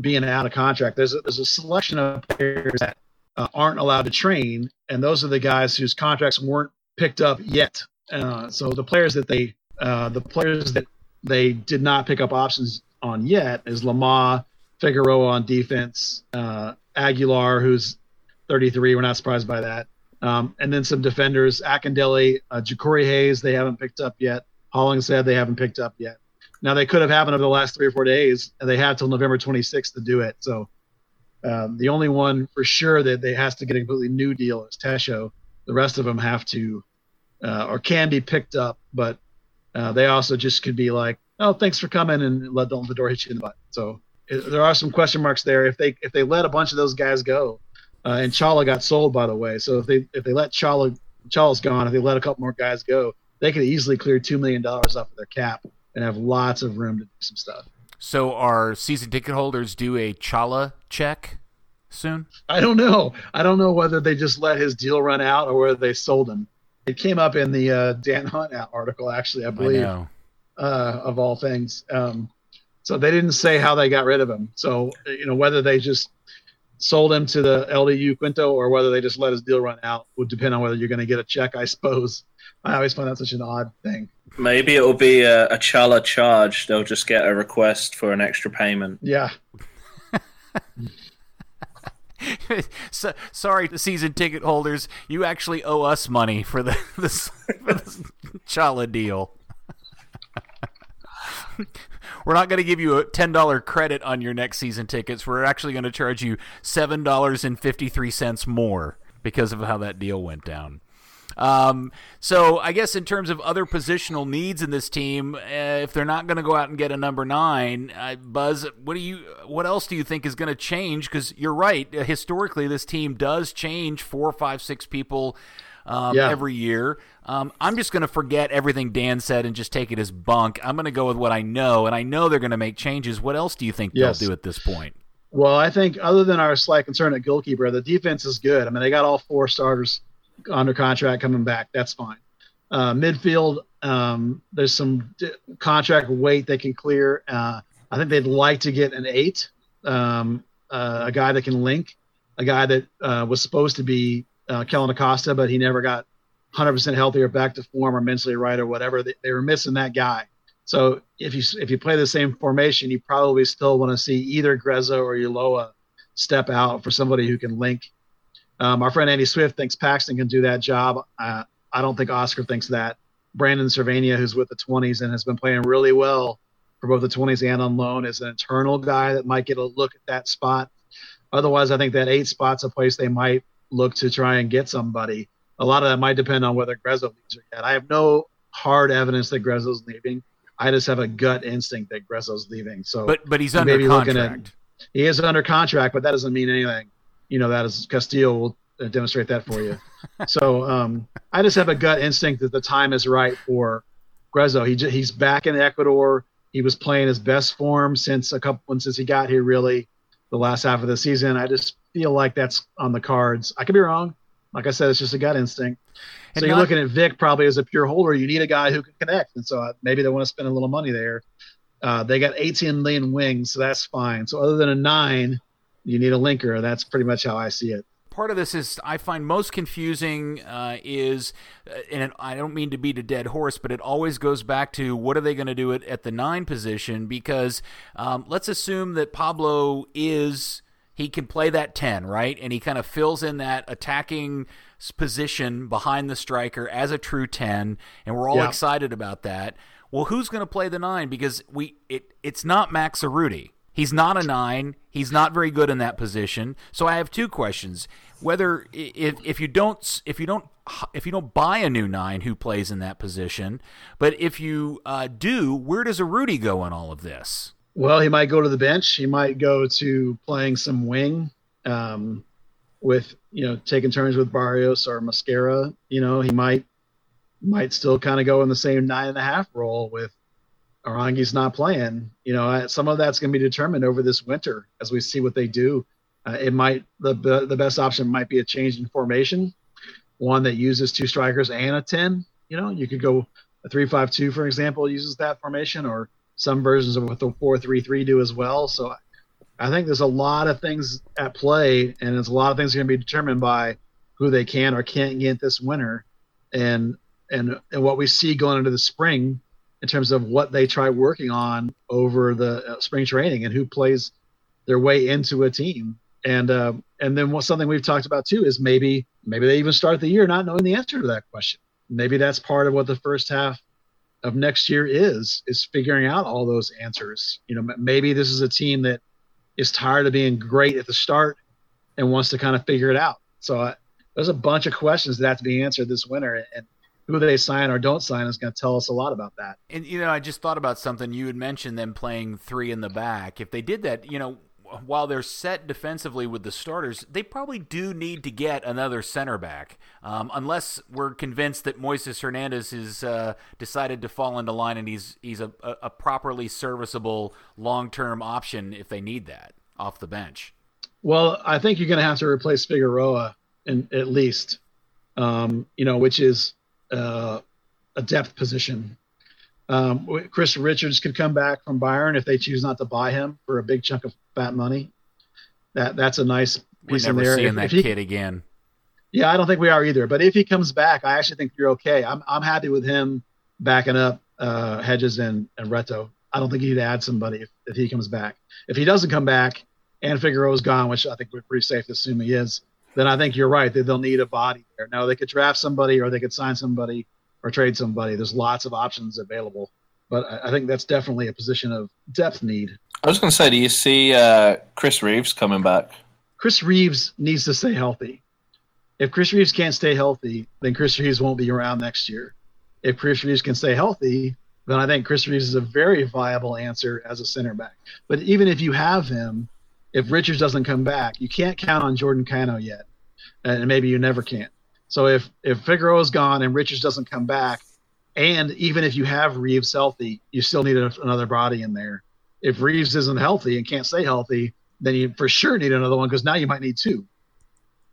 S2: being out of contract. There's a, there's a selection of players that uh, aren't allowed to train, and those are the guys whose contracts weren't picked up yet. Uh, so the players that they uh, the players that they did not pick up options on yet is Lamah, Figueroa on defense, uh, Aguilar, who's 33. We're not surprised by that. Um, and then some defenders, Akindele, uh, Jacori Hayes, they haven't picked up yet. Hollingshead, they haven't picked up yet. Now they could have happened over the last three or four days, and they have till November 26th to do it. So um, the only one for sure that they has to get a completely new deal is Tesho. The rest of them have to uh, or can be picked up, but uh, they also just could be like, "Oh, thanks for coming," and let the, the door hit you in the butt. So it, there are some question marks there. If they if they let a bunch of those guys go, uh, and Chala got sold by the way, so if they if they let Chala Chala's gone, if they let a couple more guys go, they could easily clear two million dollars off of their cap and have lots of room to do some stuff.
S1: So, are season ticket holders do a Chala check soon?
S2: I don't know. I don't know whether they just let his deal run out or whether they sold him. It came up in the uh, Dan Hunt article, actually, I believe, I uh, of all things. Um, so they didn't say how they got rid of him. So you know whether they just sold him to the LDU Quito or whether they just let his deal run out would depend on whether you're going to get a check, I suppose. I always find that such an odd thing.
S3: Maybe it'll be a, a Chala charge. They'll just get a request for an extra payment.
S2: Yeah. <laughs>
S1: so, sorry, the season ticket holders. You actually owe us money for the <laughs> this, for this Chala deal. <laughs> We're not going to give you a ten dollar credit on your next season tickets. We're actually going to charge you seven dollars and fifty three cents more because of how that deal went down. Um, so I guess in terms of other positional needs in this team, uh, if they're not going to go out and get a number nine, uh, Buzz, what do you? What else do you think is going to change? Because you're right. Historically, this team does change four, five, six people. Um, yeah. every year. Um, I'm just going to forget everything Dan said and just take it as bunk. I'm going to go with what I know, and I know they're going to make changes. What else do you think yes. they'll do at this point?
S2: Well, I think other than our slight concern at goalkeeper, the defense is good. I mean, they got all four starters under contract coming back. That's fine. Uh, midfield, um, there's some d- contract weight they can clear. Uh, I think they'd like to get an eight, um, uh, a guy that can link, a guy that uh, was supposed to be uh, Kellyn Acosta, but he never got 100% healthy or back to form or mentally right or whatever. They, they were missing that guy. So if you if you play the same formation, you probably still want to see either Gruezo or Ulloa step out for somebody who can link um, our friend Andy Swift thinks Paxton can do that job. Uh, I don't think Oscar thinks that. Brandon Servania, who's with the 20s and has been playing really well for both the 20s and on loan, is an internal guy that might get a look at that spot. Otherwise, I think that eight spot's a place they might look to try and get somebody. A lot of that might depend on whether Gruezo leaves or yet. I have no hard evidence that Gruezo's leaving. I just have a gut instinct that Gruezo's leaving. So,
S1: but but he's under contract.
S2: At, he is under contract, but that doesn't mean anything. You know, that is Castillo will uh, demonstrate that for you. so, um, I just have a gut instinct that the time is right for Gruezo. He he's back in Ecuador. He was playing his best form since a couple since he got here. Really, the last half of the season. I just feel like that's on the cards. I could be wrong. Like I said, it's just a gut instinct. And so you're looking at Vic probably as a pure holder. You need a guy who can connect, and so uh, maybe they want to spend a little money there. Uh, they got 18 million wings, so that's fine. So other than a nine, you need a linker. That's pretty much how I see it
S1: part of this is I find most confusing uh, is, uh, and I don't mean to beat a dead horse, but it always goes back to what are they going to do at, at the nine position? Because um, let's assume that Pablo is he can play that 10, right? And he kind of fills in that attacking position behind the striker as a true 10, and we're all yeah. excited about that. Well, who's going to play the 9 because we it it's not Max Urruti. He's not a 9. He's not very good in that position. So I have two questions. Whether if if you don't if you don't if you don't buy a new 9 who plays in that position, but if you uh, do, where does a Rudy go in all of this?
S2: Well, he might go to the bench. He might go to playing some wing um, with, you know, taking turns with Barrios or Mosquera. You know, he might might still kind of go in the same nine and a half role with Aranguiz not playing. You know, some of that's going to be determined over this winter as we see what they do. Uh, it might the the best option might be a change in formation, one that uses two strikers and a ten. You know, you could go a three-five-two, for example, uses that formation, or some versions of what the 433 do as well. So I think there's a lot of things at play, and there's a lot of things going to be determined by who they can or can't get this winter, and and and what we see going into the spring in terms of what they try working on over the uh, spring training and who plays their way into a team. And uh, and then what something we've talked about too is maybe maybe they even start the year not knowing the answer to that question. Maybe that's part of what the first half of next year is is figuring out all those answers. You know, maybe this is a team that is tired of being great at the start and wants to kind of figure it out. So uh, there's a bunch of questions that have to be answered this winter, and who they sign or don't sign is going to tell us a lot about that.
S1: And you know, I just thought about something you had mentioned them playing three in the back. If they did that, you know, while they're set defensively with the starters, they probably do need to get another center back, um, unless we're convinced that Moises Hernandez has uh, decided to fall into line and he's he's a, a properly serviceable long term option if they need that off the bench.
S2: Well, I think you're going to have to replace Figueroa, in, at least, um, you know, which is uh, a depth position. Um, Chris Richards could come back from Bayern if they choose not to buy him for a big chunk of fat money. That that's a nice piece
S1: We're never
S2: in there.
S1: Seeing if, that if he, kid again.
S2: Yeah, I don't think we are either. But if he comes back, I actually think you're okay. I'm I'm happy with him backing up uh, Hedges and, and Reto. I don't think he'd add somebody if, if he comes back. If he doesn't come back and Figueroa's gone, which I think we're pretty safe to assume he is, then I think you're right that they'll need a body there. Now they could draft somebody or they could sign somebody or trade somebody. There's lots of options available, but I, I think that's definitely a position of depth need.
S3: I was going to say, do you see uh, Chris Reeves coming back?
S2: Chris Reeves needs to stay healthy. If Chris Reeves can't stay healthy, then Chris Reeves won't be around next year. If Chris Reeves can stay healthy, then I think Chris Reeves is a very viable answer as a center back. But even if you have him, if Richards doesn't come back, you can't count on Jordan Cano yet, and maybe you never can. So if if Figueroa is gone and Richards doesn't come back, and even if you have Reeves healthy, you still need another body in there. If Reeves isn't healthy and can't stay healthy, then you for sure need another one because now you might need two.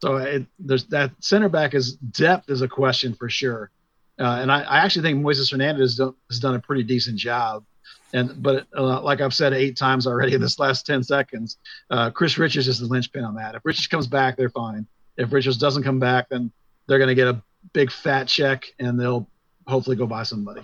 S2: So it, there's that center back is depth is a question for sure, uh, and I, I, actually think Moises Hernandez has done, has done a pretty decent job. And but uh, like I've said eight times already in this last ten seconds, uh, Chris Richards is the linchpin on that. If Richards comes back, they're fine. If Richards doesn't come back, then they're going to get a big fat check and they'll hopefully go buy somebody.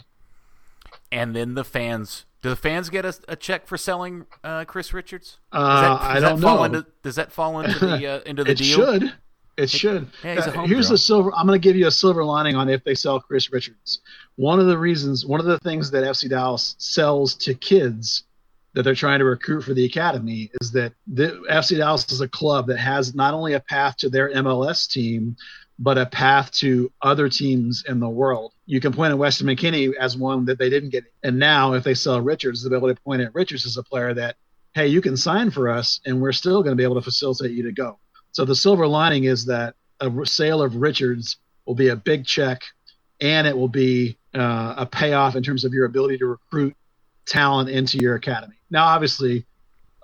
S1: And then the fans. Do the fans get a, a check for selling uh, Chris Richards?
S2: Does uh, that, I don't know.
S1: Into, does that fall into the uh, into the <laughs>
S2: it
S1: deal?
S2: Should. It, it should.
S1: Yeah, uh,
S2: here's the silver. I'm going to give you a silver lining on if they sell Chris Richards. One of the reasons, one of the things that FC Dallas sells to kids that they're trying to recruit for the academy is that the FC Dallas is a club that has not only a path to their MLS team, but a path to other teams in the world. You can point at Weston McKennie as one that they didn't get. And now, if they sell Richards, they'll be able to point at Richards as a player that, hey, you can sign for us and we're still going to be able to facilitate you to go. So the silver lining is that a sale of Richards will be a big check and it will be uh, a payoff in terms of your ability to recruit talent into your academy. Now, obviously,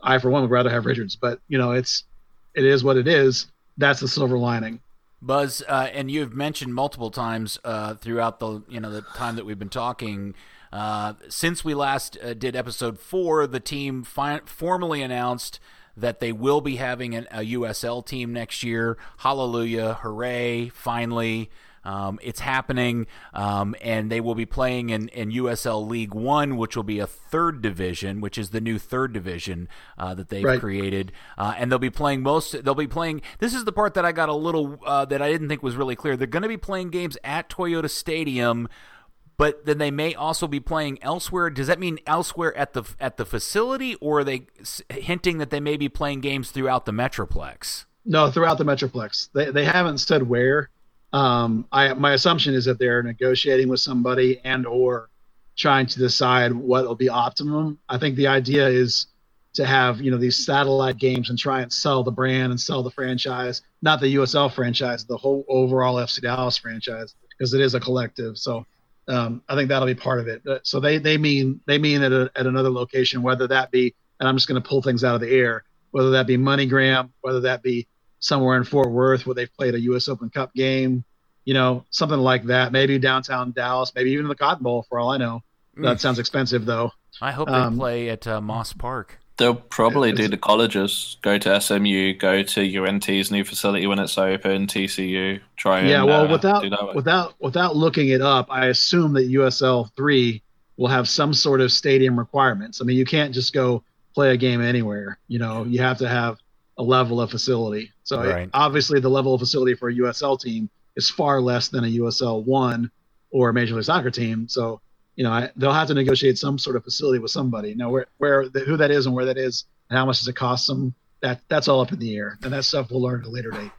S2: I for one would rather have Richards, but you know, it's it is what it is. That's the silver lining.
S1: Buzz, uh, and you've mentioned multiple times uh, throughout the you know the time that we've been talking. Uh, since we last uh, did episode four, the team fi- formally announced that they will be having an, a USL team next year. Hallelujah! Hooray! Finally. Um, it's happening, um, and they will be playing in, in USL League One, which will be a third division, which is the new third division uh, that they've right. created. Uh, and they'll be playing most. They'll be playing. This is the part that I got a little uh, that I didn't think was really clear. They're going to be playing games at Toyota Stadium but then they may also be playing elsewhere. Does that mean elsewhere at the at the facility, or are they hinting that they may be playing games throughout the Metroplex?
S2: No, throughout the Metroplex. They they haven't said where. Um, I my assumption is that they're negotiating with somebody and or trying to decide what will be optimum. I think the idea is to have you know these satellite games and try and sell the brand and sell the franchise, not the USL franchise, the whole overall FC Dallas franchise, because it is a collective. So um, I think that'll be part of it. So they they mean they mean at a, at another location, whether that be and I'm just going to pull things out of the air, whether that be MoneyGram, whether that be somewhere in Fort Worth where they've played a U.S. Open Cup game, you know, something like that. Maybe downtown Dallas, maybe even the Cotton Bowl, for all I know. Mm. That sounds expensive, though.
S1: I hope um, they play at uh, Moss Park.
S3: They'll probably do the colleges, go to SMU, go to UNT's new facility when it's open, TCU, try and
S2: yeah. Well, uh, without without without looking it up, I assume that USL three will have some sort of stadium requirements. I mean, you can't just go play a game anywhere. You know, you have to have a level of facility. So right. it, obviously, the level of facility for a USL team is far less than a USL one or a Major League Soccer team. So you know I, they'll have to negotiate some sort of facility with somebody. Now, where where the, who that is and where that is and how much does it cost them? That that's all up in the air, and that stuff we'll learn at a later date.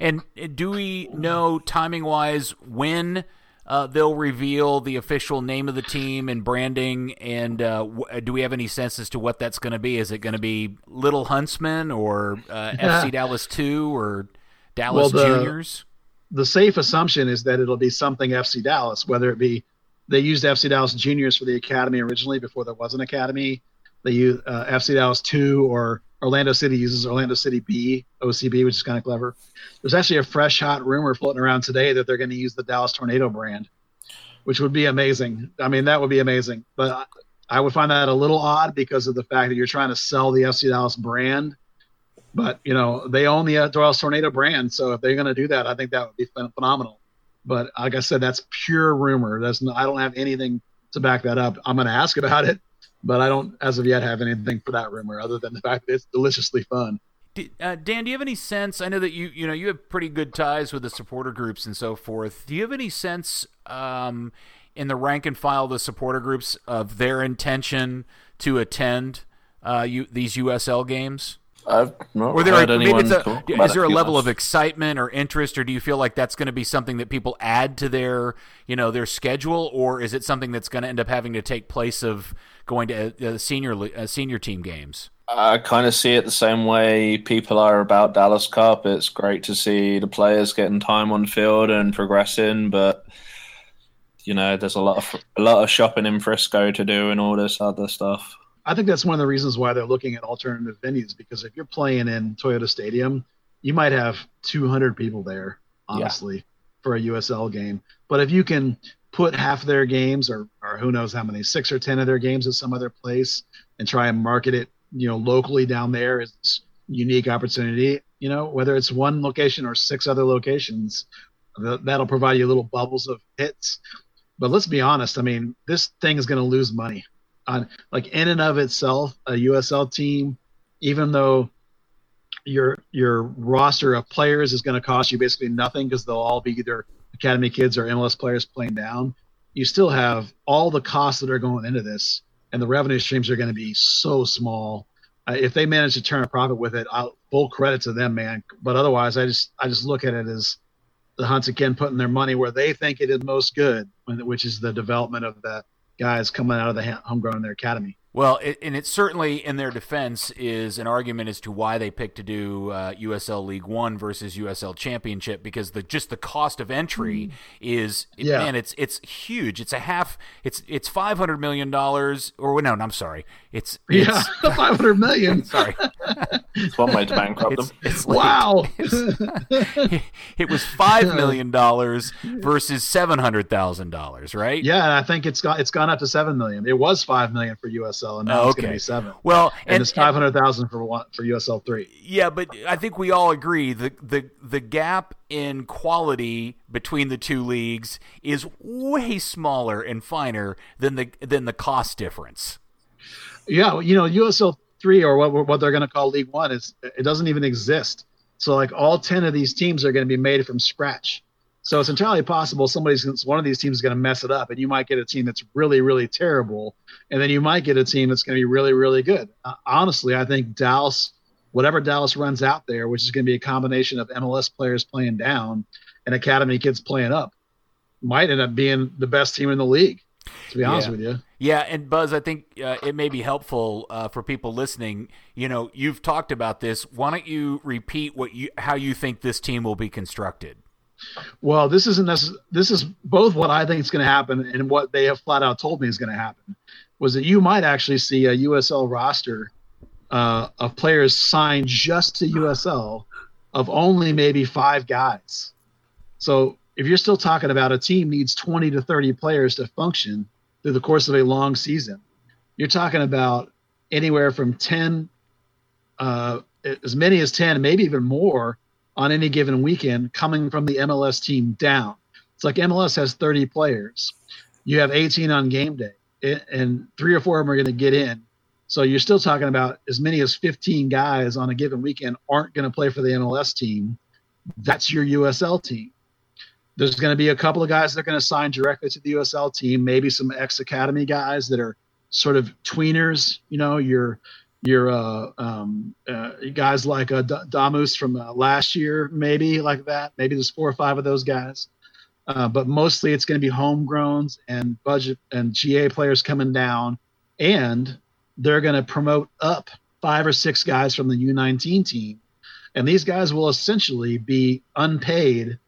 S1: And do we know timing wise when? Uh, they'll reveal the official name of the team and branding. And uh, w- do we have any sense as to what that's going to be? Is it going to be Little Huntsman or uh, FC <laughs> Dallas Two or Dallas well, the, Juniors?
S2: The safe assumption is that it'll be something FC Dallas, whether it be they used FC Dallas Juniors for the academy originally before there was an academy. They use uh, FC Dallas Two or Orlando City uses Orlando City B OCB, which is kind of clever. There's actually a fresh hot rumor floating around today that they're going to use the Dallas Tornado brand, which would be amazing. I mean, that would be amazing. But I would find that a little odd because of the fact that you're trying to sell the FC Dallas brand. But you know, they own the uh, Dallas Tornado brand, so if they're going to do that, I think that would be phenomenal. But like I said, that's pure rumor. That's I don't have anything to back that up. I'm going to ask about it, but I don't, as of yet, have anything for that rumor other than the fact that it's deliciously fun.
S1: Uh, Dan, do you have any sense? I know that you you know you have pretty good ties with the supporter groups and so forth. Do you have any sense um, in the rank and file of the supporter groups of their intention to attend uh, you, these USL games?
S3: I've not or there heard anyone
S1: a, Is there a level of excitement or interest, or do you feel like that's going to be something that people add to their, you know, their schedule, or is it something that's going to end up having to take place of going to uh, senior uh, senior team games?
S3: I kind of see it the same way people are about Dallas Cup. It's great to see the players getting time on field and progressing, but you know, there's a lot of a lot of shopping in Frisco to do and all this other stuff.
S2: I think that's one of the reasons why they're looking at alternative venues because if you're playing in Toyota Stadium, you might have 200 people there, honestly, yeah. for a USL game. But if you can put half their games, or or who knows how many, six or ten of their games at some other place, and try and market it, you know, locally down there is unique opportunity. You know, whether it's one location or six other locations, that'll provide you little bubbles of hits. But let's be honest. I mean, this thing is going to lose money on like in and of itself a USL team, even though your your roster of players is going to cost you basically nothing because they'll all be either academy kids or MLS players playing down. You still have all the costs that are going into this and the revenue streams are going to be so small. Uh, if they manage to turn a profit with it, I'll, full credit to them, man. But otherwise, I just I just look at it as the Hunts again putting their money where they think it is most good, which is the development of the guys coming out of the homegrown in their academy.
S1: Well, it, and it certainly, in their defense, is an argument as to why they picked to do uh, USL League One versus USL Championship because the just the cost of entry mm. is yeah. man, it's it's huge. It's a half. It's it's five hundred million dollars, or no, no, I'm sorry. It's,
S2: it's yeah, <laughs> five hundred million. <laughs>
S1: sorry,
S3: it's one way to bankrupt them.
S2: It's wow, <laughs>
S1: it's, it was five million dollars versus seven hundred thousand dollars, right?
S2: Yeah, I think it's got it's gone up to seven million. It was five million for USL and now oh, okay. it's going to be seven.
S1: Well,
S2: and, and it's five hundred thousand for one for USL three.
S1: Yeah, but I think we all agree the the the gap in quality between the two leagues is way smaller and finer than the than the cost difference.
S2: Yeah, you know, USL three or what what they're going to call League One is it doesn't even exist. So like all ten of these teams are going to be made from scratch. So it's entirely possible somebody's one of these teams is going to mess it up, and you might get a team that's really, really terrible, and then you might get a team that's going to be really, really good. Uh, honestly, I think Dallas, whatever Dallas runs out there, which is going to be a combination of MLS players playing down and academy kids playing up, might end up being the best team in the league. To be honest
S1: yeah.
S2: with you.
S1: Yeah, and Buzz, I think uh, it may be helpful uh, for people listening. You know, you've talked about this. Why don't you repeat what you how you think this team will be constructed?
S2: Well, this isn't necess- this is both what I think is going to happen and what they have flat out told me is going to happen. Was that you might actually see a USL roster uh, of players signed just to USL of only maybe five guys. So if you're still talking about a team needs 20 to 30 players to function through the course of a long season, you're talking about anywhere from 10, uh, as many as 10, maybe even more on any given weekend coming from the MLS team down. It's like MLS has 30 players. You have 18 on game day, and three or four of them are going to get in. So you're still talking about as many as 15 guys on a given weekend aren't going to play for the MLS team. That's your USL team. There's going to be a couple of guys that are going to sign directly to the USL team, maybe some ex academy guys that are sort of tweeners. You know, your your uh, um, uh, guys like uh, Damus from uh, last year, maybe like that. Maybe there's four or five of those guys, uh, but mostly it's going to be homegrowns and budget and GA players coming down, and they're going to promote up five or six guys from the U19 team, and these guys will essentially be unpaid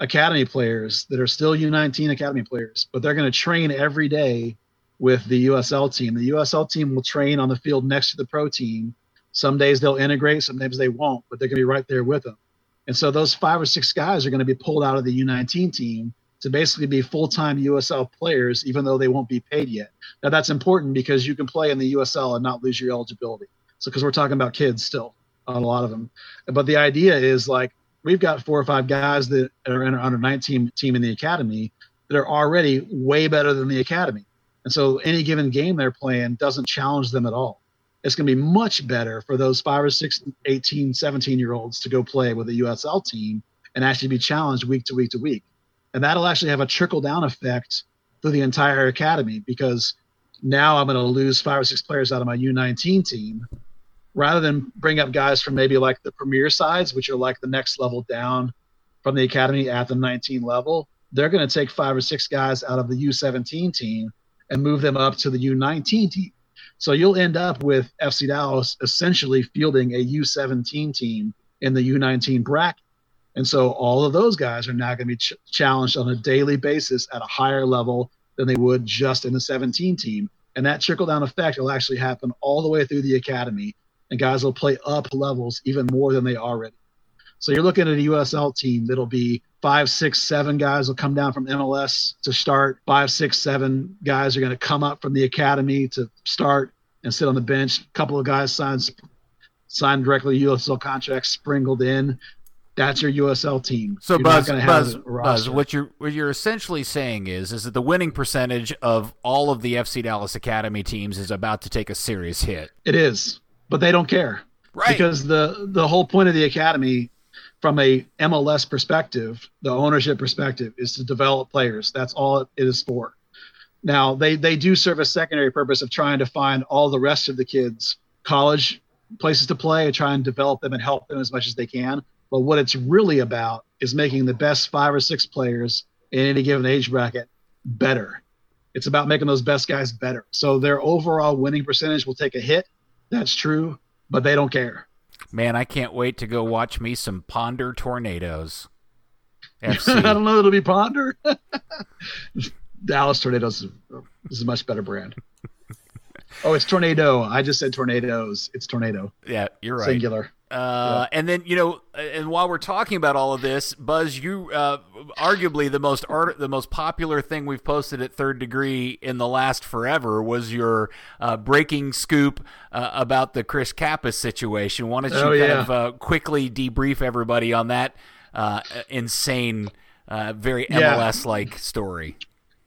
S2: academy players that are still U19 academy players, but they're going to train every day with the USL team. The USL team will train on the field next to the pro team. Some days they'll integrate, some days they won't, but they're going to be right there with them. And so those five or six guys are going to be pulled out of the U19 team to basically be full-time USL players, even though they won't be paid yet. Now that's important because you can play in the USL and not lose your eligibility. So because we're talking about kids still on a lot of them, but the idea is like we've got four or five guys that are in our under 19 team in the academy that are already way better than the academy. And so any given game they're playing doesn't challenge them at all. It's going to be much better for those five or six, 18, 17 year olds to go play with a USL team and actually be challenged week to week to week. And that'll actually have a trickle down effect through the entire academy because now I'm going to lose five or six players out of my U19 team rather than bring up guys from maybe like the premier sides, which are like the next level down from the academy at the 19 level. They're going to take five or six guys out of the U17 team and move them up to the U19 team. So you'll end up with FC Dallas essentially fielding a U17 team in the U19 bracket. And so all of those guys are now going to be ch- challenged on a daily basis at a higher level than they would just in the 17 team. And that trickle down effect will actually happen all the way through the academy. And guys will play up levels even more than they already. So you're looking at a USL team that'll be five, six, seven guys will come down from MLS to start. Five, six, seven guys are going to come up from the academy to start and sit on the bench. A couple of guys signed signed directly USL contracts sprinkled in. That's your USL team.
S1: So you're Buzz, Buzz, Buzz, what you're what you're essentially saying is is that the winning percentage of all of the FC Dallas Academy teams is about to take a serious hit.
S2: It is, but they don't care,
S1: right?
S2: Because the the whole point of the academy from a MLS perspective, the ownership perspective is to develop players. That's all it is for. Now they they do serve a secondary purpose of trying to find all the rest of the kids college places to play and try and develop them and help them as much as they can. But what it's really about is making the best five or six players in any given age bracket better. It's about making those best guys better. So their overall winning percentage will take a hit. That's true, but they don't care.
S1: Man, I can't wait to go watch me some Ponder Tornadoes. <laughs>
S2: I don't know. It'll be Ponder. <laughs> Dallas Tornadoes is a much better brand. <laughs> Oh, it's tornado. I just said tornadoes. It's tornado.
S1: Yeah, you're right.
S2: Singular.
S1: Uh, yeah. And then you know, and while we're talking about all of this, Buzz, you uh, arguably the most art, the most popular thing we've posted at Third Degree in the last forever was your uh, breaking scoop uh, about the Chris Cappis situation. Why don't you
S2: oh,
S1: kind
S2: yeah.
S1: of uh, quickly debrief everybody on that uh, insane, very MLS like story?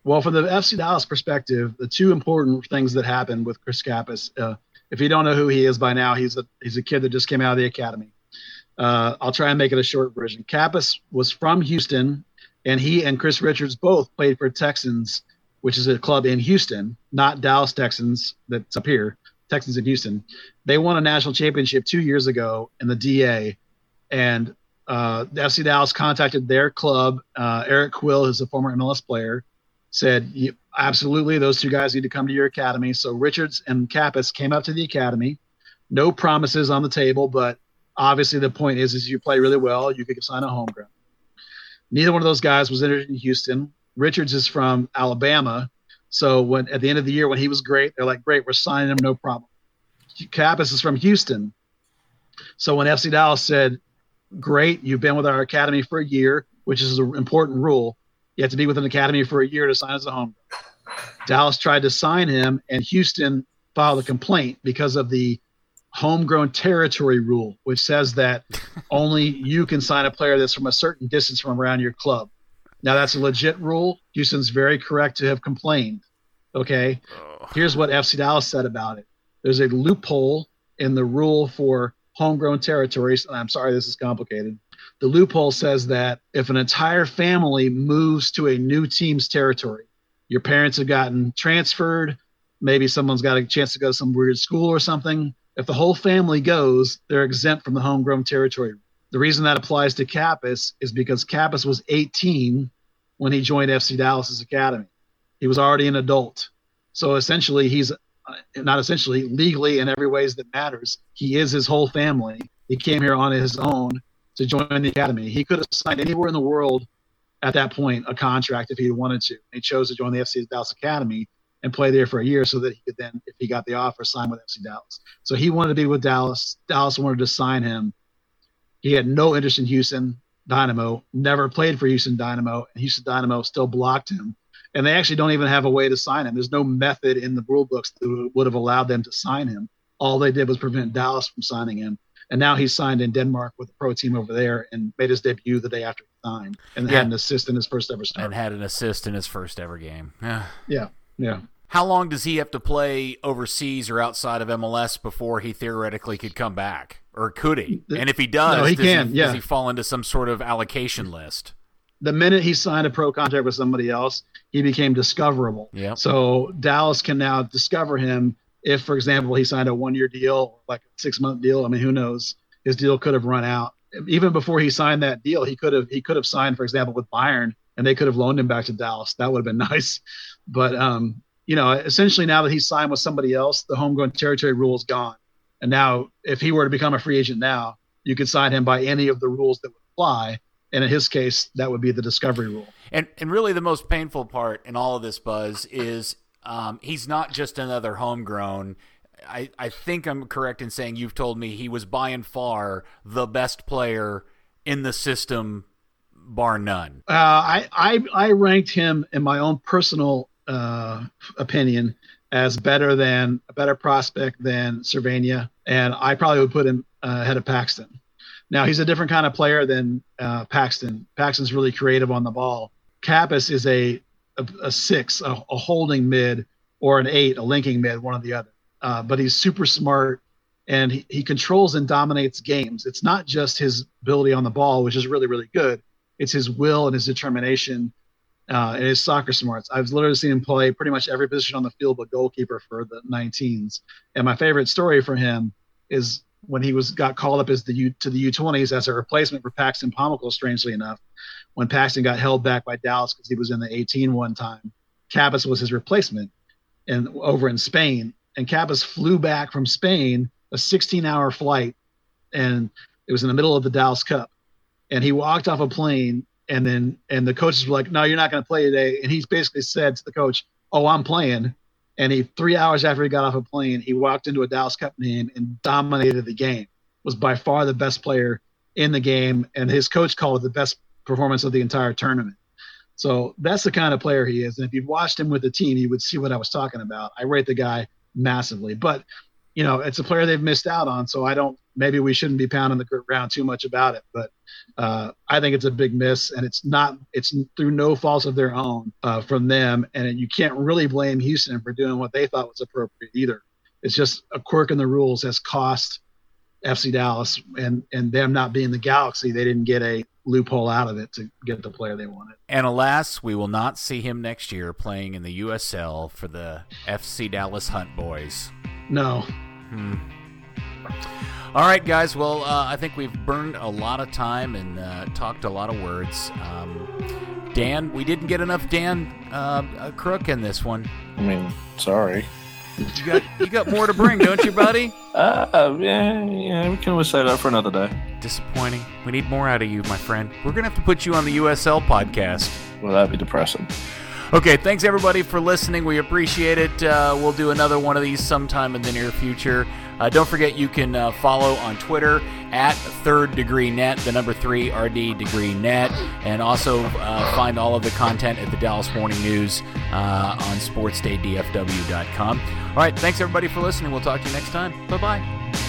S2: Well, from the FC Dallas perspective, the two important things that happened with Chris Cappis if you don't know who he is by now, he's a he's a kid that just came out of the academy. Uh, I'll try and make it a short version. Cappis was from Houston, and he and Chris Richards both played for Texans, which is a club in Houston, not Dallas Texans that's up here. Texans in Houston. They won a national championship two years ago in the DA, and uh, the FC Dallas contacted their club. Uh, Eric Quill, is a former MLS player, said, absolutely, those two guys need to come to your academy. So Richards and Cappis came up to the academy. No promises on the table, but obviously the point is, is you play really well, you could sign a homegrown. Neither one of those guys was interested in Houston. Richards is from Alabama. So when at the end of the year, when he was great, they're like, great, we're signing him, no problem. Cappis is from Houston. So when FC Dallas said, great, you've been with our academy for a year, which is an important rule you have to be with an academy for a year to sign as a home. Dallas tried to sign him, and Houston filed a complaint because of the homegrown territory rule, which says that <laughs> only you can sign a player that's from a certain distance from around your club. Now, that's a legit rule. Houston's very correct to have complained. Okay. Oh. Here's what FC Dallas said about it there's a loophole in the rule for homegrown territories. I'm sorry, this is complicated the loophole says that if an entire family moves to a new team's territory, your parents have gotten transferred, maybe someone's got a chance to go to some weird school or something. If the whole family goes, they're exempt from the homegrown territory. The reason that applies to Cappis is because Cappis was 18 when he joined FC Dallas's academy. He was already an adult. So essentially, he's uh, not essentially legally in every ways that matters. He is his whole family. He came here on his own to join the academy. He could have signed anywhere in the world at that point a contract if he wanted to. He chose to join the FC Dallas Academy and play there for a year so that he could then, if he got the offer, sign with FC Dallas. So he wanted to be with Dallas. Dallas wanted to sign him. He had no interest in Houston Dynamo, never played for Houston Dynamo, and Houston Dynamo still blocked him. And they actually don't even have a way to sign him. There's no method in the rule books that would have allowed them to sign him. All they did was prevent Dallas from signing him and now he's signed in Denmark with a pro team over there and made his debut the day after he signed and yeah. had an assist in his first ever start.
S1: And had an assist in his first ever game.
S2: Yeah. Yeah. Yeah.
S1: How long does he have to play overseas or outside of MLS before he theoretically could come back? Or could he? And if he does,
S2: no, he
S1: does,
S2: can,
S1: he,
S2: yeah.
S1: does he fall into some sort of allocation list?
S2: The minute he signed a pro contract with somebody else, he became discoverable.
S1: Yeah.
S2: So Dallas can now discover him if, for example, he signed a one-year deal, like a six-month deal. I mean, who knows? His deal could have run out even before he signed that deal. He could have he could have signed, for example, with Bayern, and they could have loaned him back to Dallas. That would have been <laughs> nice. But um, you know, essentially now that he's signed with somebody else, the homegrown territory rule is gone. And now, if he were to become a free agent now, you could sign him by any of the rules that would apply. And in his case, that would be the discovery rule.
S1: And and really, the most painful part in all of this, Buzz, is um, he's not just another homegrown. I, I think I'm correct in saying you've told me he was by and far the best player in the system, bar none.
S2: Uh, I, I I ranked him in my own personal uh, opinion as better than a better prospect than Servania, and I probably would put him uh, ahead of Paxton. Now he's a different kind of player than uh, Paxton. Paxton's really creative on the ball. Cappis is a a, a six, a, a, holding mid, or an eight, a linking mid, one or the other. Uh, but he's super smart and he, he controls and dominates games. It's not just his ability on the ball, which is really, really good. It's his will and his determination uh, and his soccer smarts. I've literally seen him play pretty much every position on the field but goalkeeper for the 19s. And my favorite story for him is when he was got called up as the U to the U20s as a replacement for Paxton Pomykal. Strangely enough, when Paxton got held back by Dallas because he was in the 18 one time, Cappis was his replacement, and over in Spain. And Cappis flew back from Spain, a 16-hour flight, and it was in the middle of the Dallas Cup. And he walked off a plane, and then and the coaches were like, "No, you're not going to play today." And he's basically said to the coach, "Oh, I'm playing." And he three hours after he got off a plane, he walked into a Dallas Cup game and dominated the game. Was by far the best player in the game, and his coach called it the best performance of the entire tournament. So that's the kind of player he is. And if you've watched him with the team, you would see what I was talking about. I rate the guy massively, but you know, it's a player they've missed out on. So I don't, maybe we shouldn't be pounding the ground too much about it, but uh, I think it's a big miss and it's not, it's through no fault of their own uh, from them. And you can't really blame Houston for doing what they thought was appropriate either. It's just a quirk in the rules has cost FC Dallas and, and them not being the Galaxy. They didn't get a loophole out of it to get the player they wanted.
S1: And alas, we will not see him next year playing in the USL for the FC Dallas Hunt Boys.
S2: No.
S1: Hmm. All right, guys. Well, uh, I think we've burned a lot of time and uh, talked a lot of words. Um, Dan, we didn't get enough Dan uh, Crook in this one.
S3: I mean, sorry.
S1: You got you got more to bring, don't you, buddy? <laughs>
S3: Uh, yeah, yeah. We can always say that for another day.
S1: Disappointing. We need more out of you, my friend. We're gonna have to put you on the USL podcast.
S3: Well, that'd be depressing.
S1: Okay, thanks everybody for listening. We appreciate it. Uh, we'll do another one of these sometime in the near future. Uh, don't forget you can uh, follow on Twitter at Third Degree Net, the number three RD Degree Net, and also uh, find all of the content at the Dallas Morning News uh, on SportsDayDFW.com. All right, thanks everybody for listening. We'll talk to you next time. Bye bye.